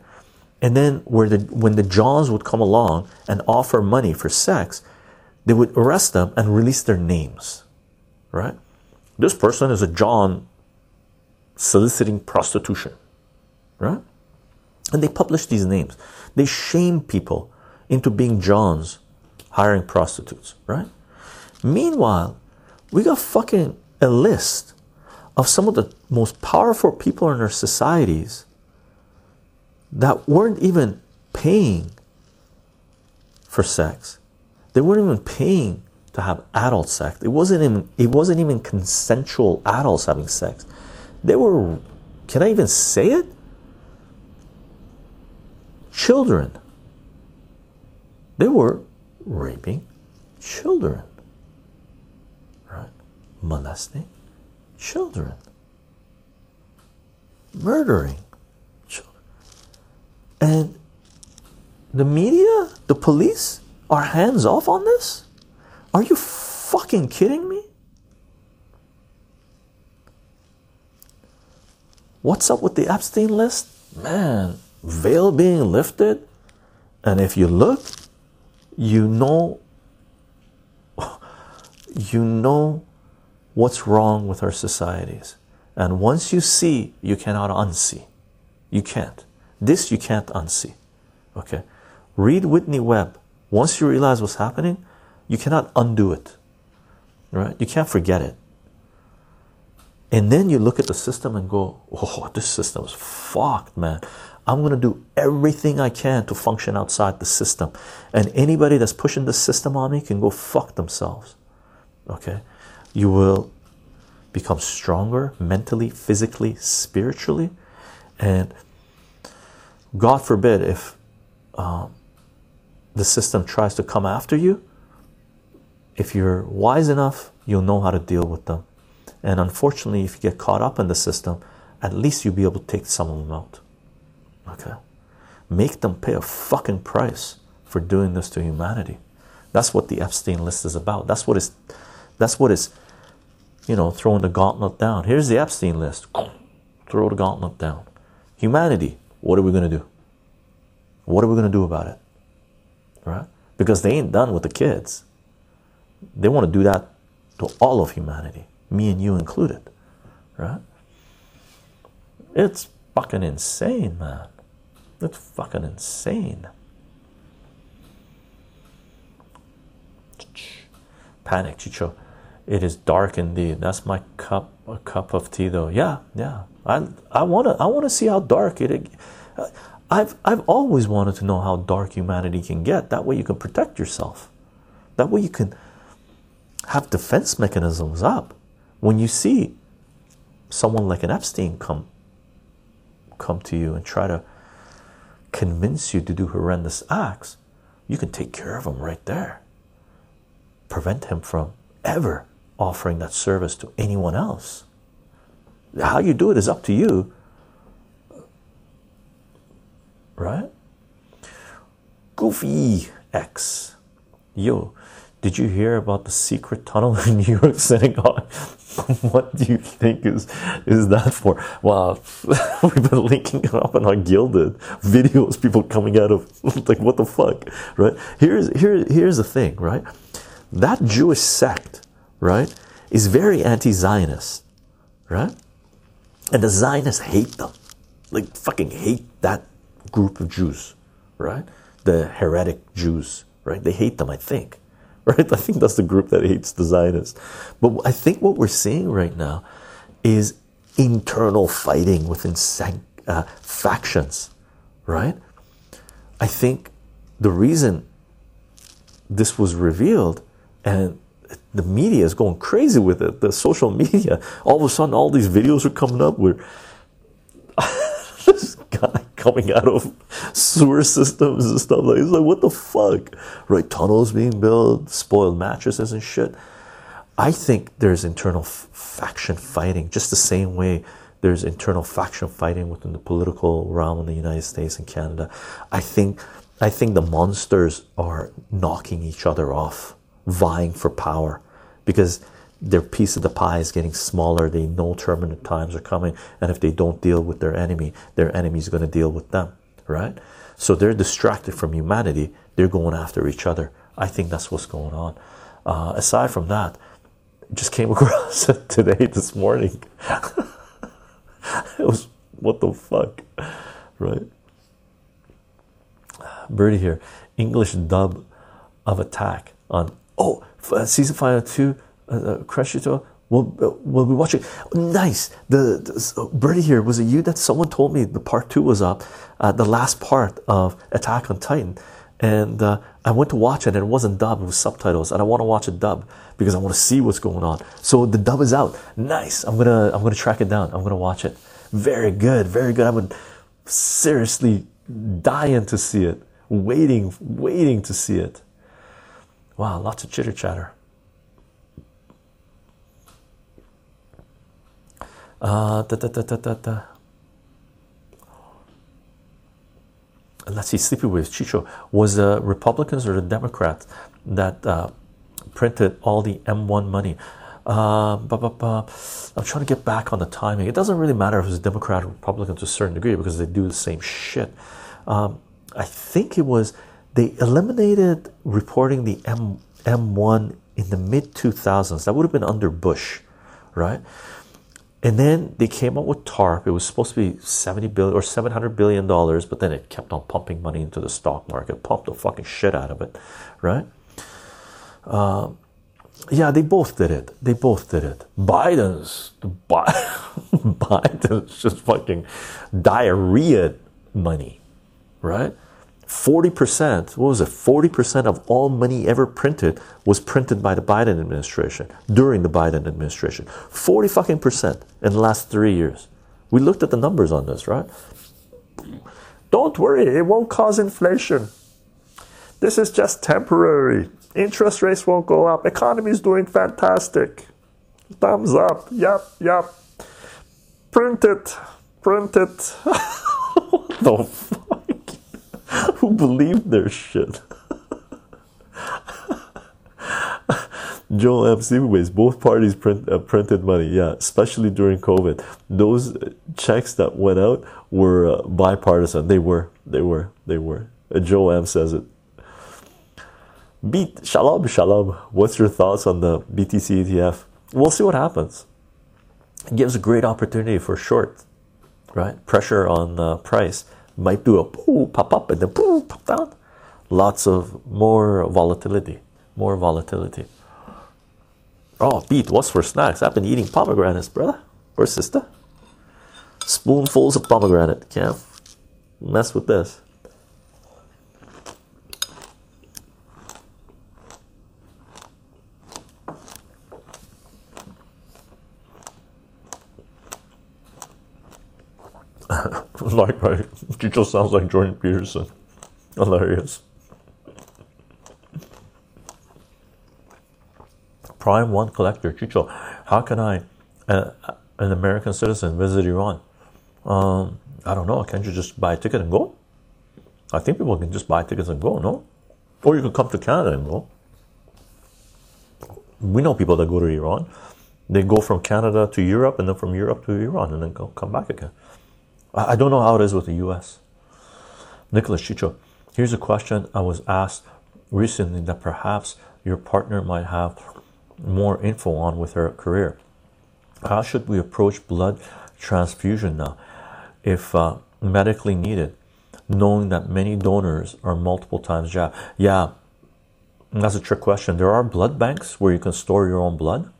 And then where the when the Johns would come along and offer money for sex, they would arrest them and release their names, right? This person is a John soliciting prostitution, right? And they publish these names. They shame people into being Johns hiring prostitutes, right? Meanwhile, we got fucking a list of some of the most powerful people in our societies that weren't even paying for sex. They weren't even paying to have adult sex. It wasn't even it wasn't even consensual adults having sex. They were, can I even say it? Children. They were raping children? Molesting children, murdering children. And the media, the police are hands off on this? Are you fucking kidding me? What's up with the Epstein list? Man, veil being lifted. And if you look, you know you know what's wrong with our societies. And once you see, you cannot unsee. You can't. This you can't unsee. Okay. Read Whitney Webb. Once you realize what's happening, you cannot undo it. right? You can't forget it. And then you look at the system and go, oh, this system is fucked, man. I'm going to do everything I can to function outside the system. And anybody that's pushing the system on me can go fuck themselves. Okay? You will become stronger mentally, physically, spiritually. And God forbid if um, the system tries to come after you, if you're wise enough, you'll know how to deal with them. And unfortunately, if you get caught up in the system, at least you'll be able to take some of them out. Okay. Make them pay a fucking price for doing this to humanity. That's what the Epstein list is about. That's what is that's what is you know throwing the gauntlet down. Here's the Epstein list. Throw the gauntlet down. Humanity, what are we gonna do? What are we gonna do about it? Right? Because they ain't done with the kids. They want to do that to all of humanity, me and you included. Right? It's fucking insane, man. That's fucking insane. Panic, Chycho. It is dark indeed. That's my cup, a cup of tea, though. Yeah, yeah. I, I wanna, I wanna see how dark it. I've, I've always wanted to know how dark humanity can get. That way, you can protect yourself. That way, you can have defense mechanisms up. When you see someone like an Epstein come, come to you and try to convince you to do horrendous acts, you can take care of him right there. Prevent him from ever offering that service to anyone else. How you do it is up to you, right? Goofy X, yo, did you hear about the secret tunnel in New York Synagogue? what do you think is is that for? Well, we've been linking it up in our Guilded videos, people coming out of like what the fuck, right? Here's here here's the thing, right? That Jewish sect, right, is very anti-Zionist, right? And the Zionists hate them, like fucking hate that group of Jews, right? The heretic Jews, right? They hate them, I think right? I think that's the group that hates the Zionists. But I think what we're seeing right now is internal fighting within uh, factions, right? I think the reason this was revealed and the media is going crazy with it, the social media, all of a sudden, all these videos are coming up where this guy coming out of sewer systems and stuff like it's like what the fuck? Right tunnels being built spoiled mattresses and shit. I think there's internal faction fighting just the same way there's internal faction fighting within the political realm in the united states and canada. I think i think the monsters are knocking each other off vying for power because their piece of the pie is getting smaller. They know turbulent times are coming, and if they don't deal with their enemy, their enemy is going to deal with them, right? So they're distracted from humanity. They're going after each other. I think that's what's going on. Uh, aside from that, just came across it today, this morning. it was what the fuck, right? Birdie here, English dub of attack on oh season final two uh, Crescito will uh, will be watching. Nice. The, the Birdie here was it you that someone told me the part two was up, uh, the last part of Attack on Titan, and uh, I went to watch it and it wasn't dubbed. it was subtitles, and I want to watch a dub because I want to see what's going on. So the dub is out. Nice. I'm gonna I'm gonna track it down. I'm gonna watch it. Very good. Very good. I would seriously dying to see it. Waiting, waiting to see it. Wow, lots of chitter chatter. Uh, da, da, da, Let's see, Sleepy Chycho was the Republicans or the Democrats that uh, printed all the M1 money. Uh, bah, bah, bah. I'm trying to get back on the timing. It doesn't really matter if it's a Democrat or Republican to a certain degree because they do the same shit. Um, I think it was they eliminated reporting the M M1 in the mid 2000s. That would have been under Bush, right? And then they came up with TARP. It was supposed to be 70 billion or 700 billion dollars, but then it kept on pumping money into the stock market, pumped the fucking shit out of it, right? Uh, Yeah, they both did it. They both did it. Biden's Biden's just fucking diarrhea money, right? 40%, what was it? 40% of all money ever printed was printed by the Biden administration during the Biden administration. 40 fucking percent in the last three years. We looked at the numbers on this, right? Don't worry, it won't cause inflation. This is just temporary. Interest rates won't go up. Economy is doing fantastic. Thumbs up. Yep, yep. Print it. Print it. the? Who believed their shit? Joel MC ways both parties print uh, printed money, yeah, especially during COVID. Those checks that went out were uh, bipartisan. They were, they were, they were. Uh, Joe M says it. Beat shalom shalom. What's your thoughts on the BTC ETF? We'll see what happens. It gives a great opportunity for short, right? Pressure on the price might do a poo pop up and then poo pop down. Lots of more volatility, more volatility. Oh, Pete, what's for snacks? I've been eating pomegranates, brother or sister. Spoonfuls of pomegranate. Can't mess with this. like right, she just sounds like Jordan Peterson. Hilarious. Prime One collector, Chycho. How can I, uh, an American citizen, visit Iran? Um, I don't know. Can't you just buy a ticket and go? I think people can just buy tickets and go, no? Or you can come to Canada and go. We know people that go to Iran. They go from Canada to Europe and then from Europe to Iran and then go, come back again. I don't know how it is with the US. Nicholas Chycho, here's a question I was asked recently that perhaps your partner might have more info on with her career. How should we approach blood transfusion now, if uh, medically needed, knowing that many donors are multiple times jabbed? Yeah, that's a trick question. There are blood banks where you can store your own blood.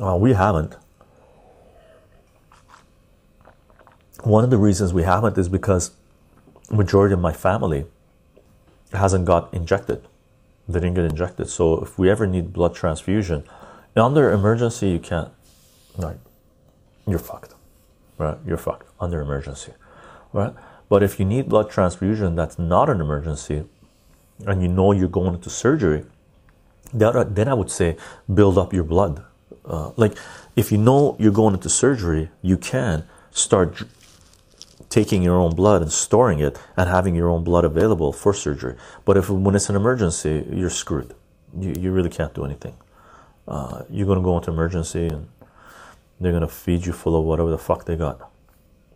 Uh, we haven't. One of the reasons we haven't is because majority of my family hasn't got injected. They didn't get injected. So if we ever need blood transfusion, under emergency you can't. Right, you're fucked. Right, you're fucked under emergency. Right, but if you need blood transfusion, that's not an emergency, and you know you're going into surgery, then I would say build up your blood. Uh, like if you know you're going into surgery, you can start taking your own blood and storing it and having your own blood available for surgery. But if when it's an emergency, you're screwed. You, you really can't do anything. Uh, you're gonna go into emergency and they're gonna feed you full of whatever the fuck they got,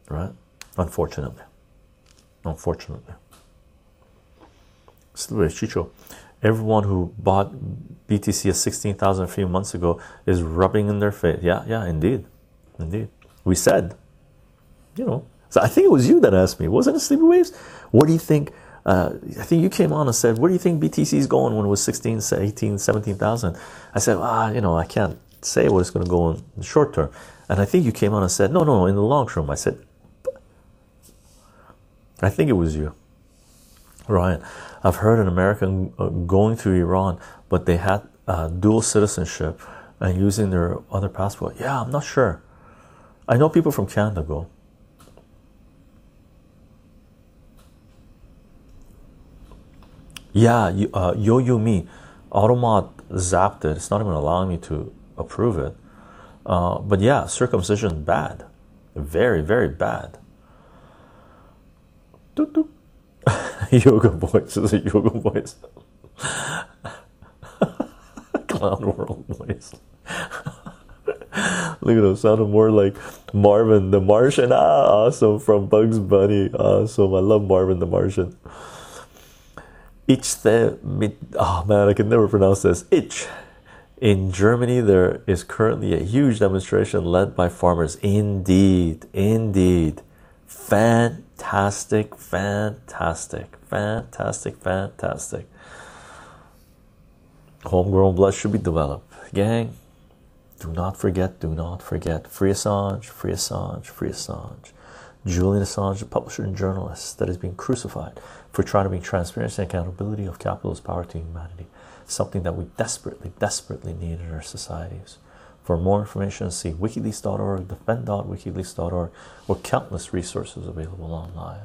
right? Unfortunately, unfortunately. Chycho, everyone who bought BTC at sixteen thousand a few months ago is rubbing in their face. Yeah, yeah, indeed, indeed. We said, you know, so I think it was you that asked me, wasn't it Sleepy Waves? What do you think? Uh, I think you came on and said, where do you think BTC is going when it was 16, 18, 17,000? I said, ah, you know, I can't say what it's going to go in the short term. And I think you came on and said, no, no, in the long term. I said, I think it was you, Ryan. I've heard an American uh, going to Iran, but they had uh, dual citizenship and using their other passport. Yeah, I'm not sure. I know people from Canada go. Yeah, you, uh, Yo Yo Me, Automod zapped it. It's not even allowing me to approve it. Uh, but yeah, circumcision bad, very very bad. Yoga voice is a yoga voice. Clown world voice. Look at him, sounded more like Marvin the Martian. Ah, awesome from Bugs Bunny. Awesome, I love Marvin the Martian. Ich the oh ah, man, I can never pronounce this. Ich. In Germany, there is currently a huge demonstration led by farmers. Indeed, indeed. Fantastic, fantastic, fantastic, fantastic. Homegrown blood should be developed. gang, do not forget, do not forget. Free Assange, free Assange, free Assange. Julian Assange, a publisher and journalist that is being crucified for trying to bring transparency and accountability of capitalist power to humanity, something that we desperately, desperately need in our societies. For more information, see wikileaks.org, defend.wikileaks.org, or countless resources available online.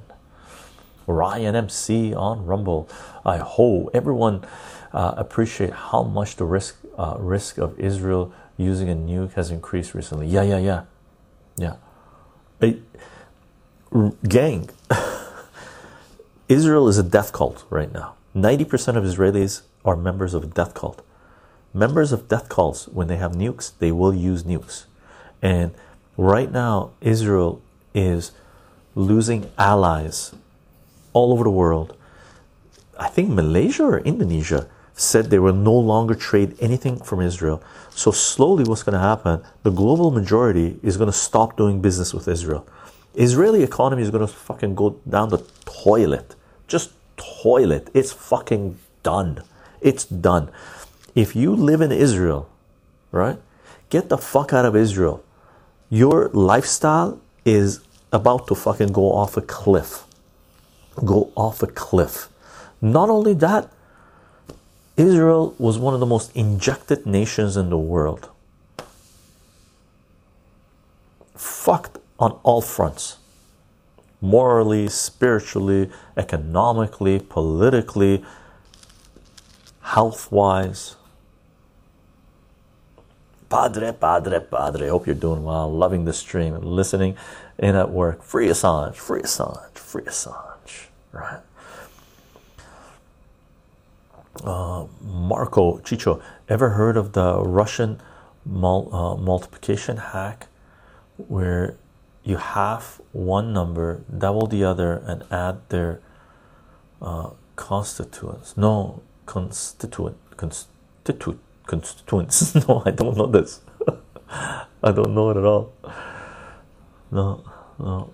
Ryan MC on Rumble. I hope everyone uh, appreciate how much the risk uh, risk of Israel using a nuke has increased recently. Yeah, yeah, yeah, yeah. Hey, gang, Israel is a death cult right now. Ninety percent of Israelis are members of a death cult. Members of death cults, when they have nukes, they will use nukes. And right now, Israel is losing allies all over the world. I think Malaysia or Indonesia said they will no longer trade anything from Israel. So slowly what's going to happen, the global majority is going to stop doing business with Israel. Israeli economy is going to fucking go down the toilet. Just toilet. It's fucking done. It's done. If you live in Israel, right? Get the fuck out of Israel. Your lifestyle is about to fucking go off a cliff. Go off a cliff. Not only that, Israel was one of the most injected nations in the world. Fucked on all fronts morally, spiritually, economically, politically, health wise. Padre, Padre, Padre. Hope you're doing well, loving the stream listening in at work. Free Assange, free Assange, free Assange, right? uh, Marco Chycho, ever heard of the Russian mul uh, multiplication hack where you half one number, double the other, and add their uh, constituents? No, constituent, constituent, constituents. no, I don't know this. I don't know it at all. No, no.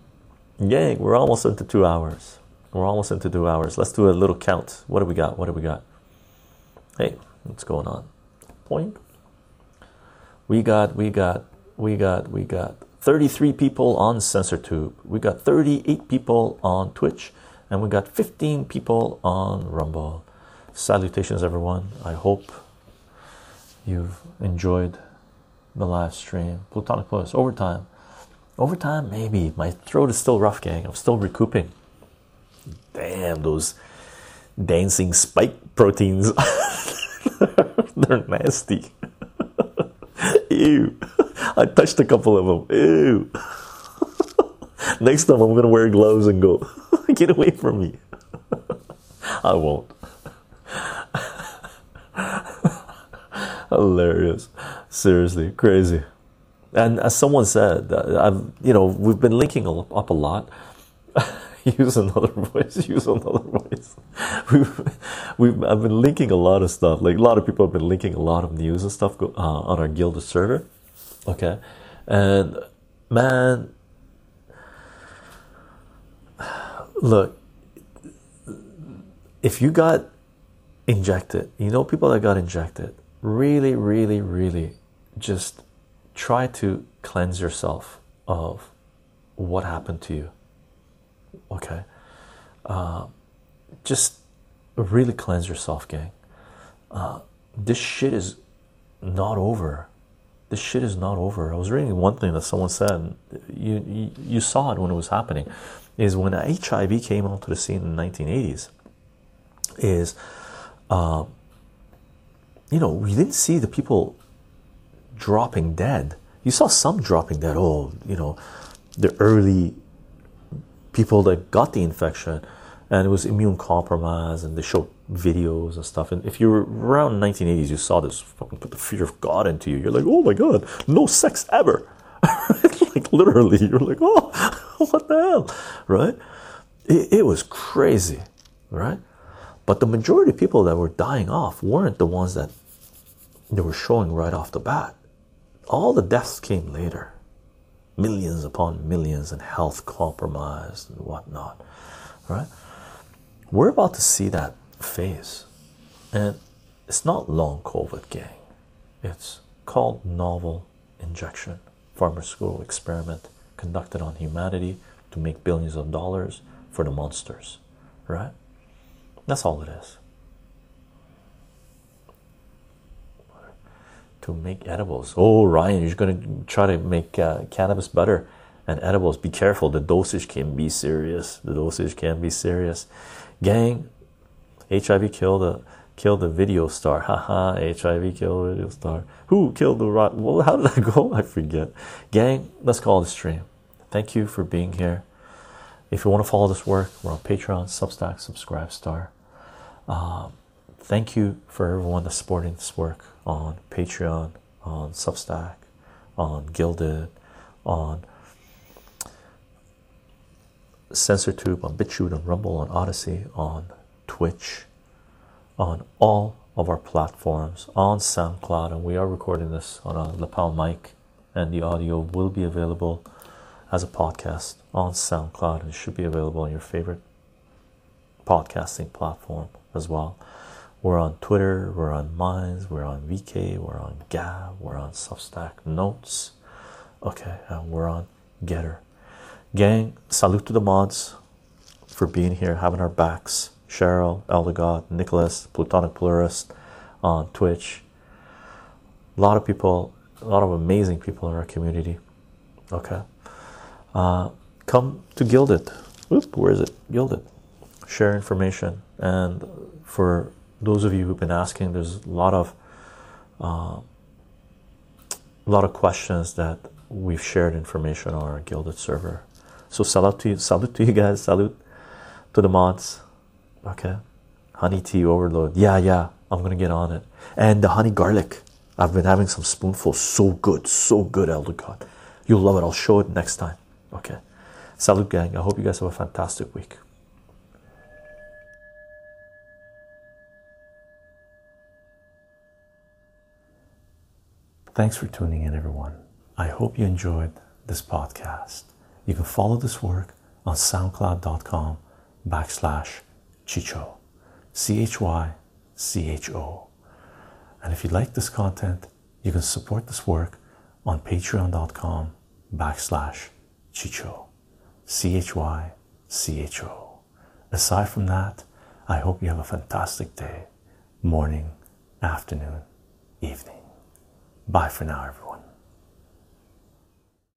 Gang, we're almost into two hours. We're almost into two hours. Let's do a little count. What do we got? What do we got? Hey, what's going on? Point. We got, we got, we got, we got 33 people on CensorTube. We got 38 people on Twitch, and we got 15 people on Rumble. Salutations, everyone. I hope you've enjoyed the live stream. Plutonic Plus, overtime. Overtime, maybe. My throat is still rough, gang. I'm still recouping. Damn, those dancing spike proteins. They're nasty. Ew. I touched a couple of them. Ew. Next time I'm gonna wear gloves and go, get away from me. I won't. Hilarious. Seriously, crazy. And as someone said, uh, I've you know we've been linking up a lot. use another voice use another voice. We've, we've i've been linking a lot of stuff. Like a lot of people have been linking a lot of news and stuff uh, on our Guilded server. Okay? And man look if you got injected you know people that got injected really really really just try to cleanse yourself of what happened to you okay. Uh, just really cleanse yourself gang. Uh, this shit is not over. This shit is not over. I was reading one thing that someone said you, you, you saw it when it was happening is when hiv came onto the scene in the 1980s is uh, you know we didn't see the people dropping dead. You saw some dropping dead. Oh you know the early people that got the infection and it was immune compromised and they showed videos and stuff. And if you were around 1980s you saw this fucking put the fear of god into you. You're like oh my god no sex ever. Like literally you're like oh what the hell? Right? It, it was crazy right? But the majority of people that were dying off weren't the ones that they were showing right off the bat. All the deaths came later millions upon millions and health compromised and whatnot right? We're about to see that phase. And it's not long covid gang. It's called novel injection. Pharmaceutical experiment conducted on humanity to make billions of dollars for the monsters right? That's all it is to make edibles. Oh ryan you're going to try to make uh, cannabis better and edibles. Be careful the dosage can be serious. The dosage can be serious. Gang hiv killed a killed the video star. Haha hiv killed the video star. Who killed the rot well how did i go? I forget. Gang let's call the stream. Thank you for being here. If you want to follow this work we're on patreon substack subscribe star. Um, thank you for everyone that's supporting this work on patreon on substack on Guilded on CensorTube, on BitChute, on Rumble, on Odysee, on Twitch, on all of our platforms, on SoundCloud, and we are recording this on a lapel mic, and the audio will be available as a podcast on SoundCloud, and should be available on your favorite podcasting platform as well. We're on Twitter, we're on Minds, we're on VK, we're on Gab, we're on Substack Notes, okay, and we're on Getter. Gang, salute to the mods for being here, having our backs. Cheryl, Eldegod, Nicholas, Platonic Pluralist on Twitch. A lot of people, a lot of amazing people in our community. Okay. Uh, come to Guilded. Oop, where is it? Guilded. Share information. And for those of you who've been asking, there's a lot of uh, a lot of questions that we've shared information on our Guilded server. So salute to you, salute to you guys, salute to the mods. Okay. Honey tea overload. Yeah, yeah, I'm gonna get on it. And the honey garlic. I've been having some spoonfuls. So good, so good, Elder God. You'll love it. I'll show it next time. Okay. Salute gang. I hope you guys have a fantastic week. Thanks for tuning in, everyone. I hope you enjoyed this podcast. You can follow this work on soundcloud.com backslash Chycho, C H Y C H O. And if you like this content, you can support this work on patreon.com backslash Chycho, C H Y C H O. Aside from that, I hope you have a fantastic day, morning, afternoon, evening. Bye for now, everyone.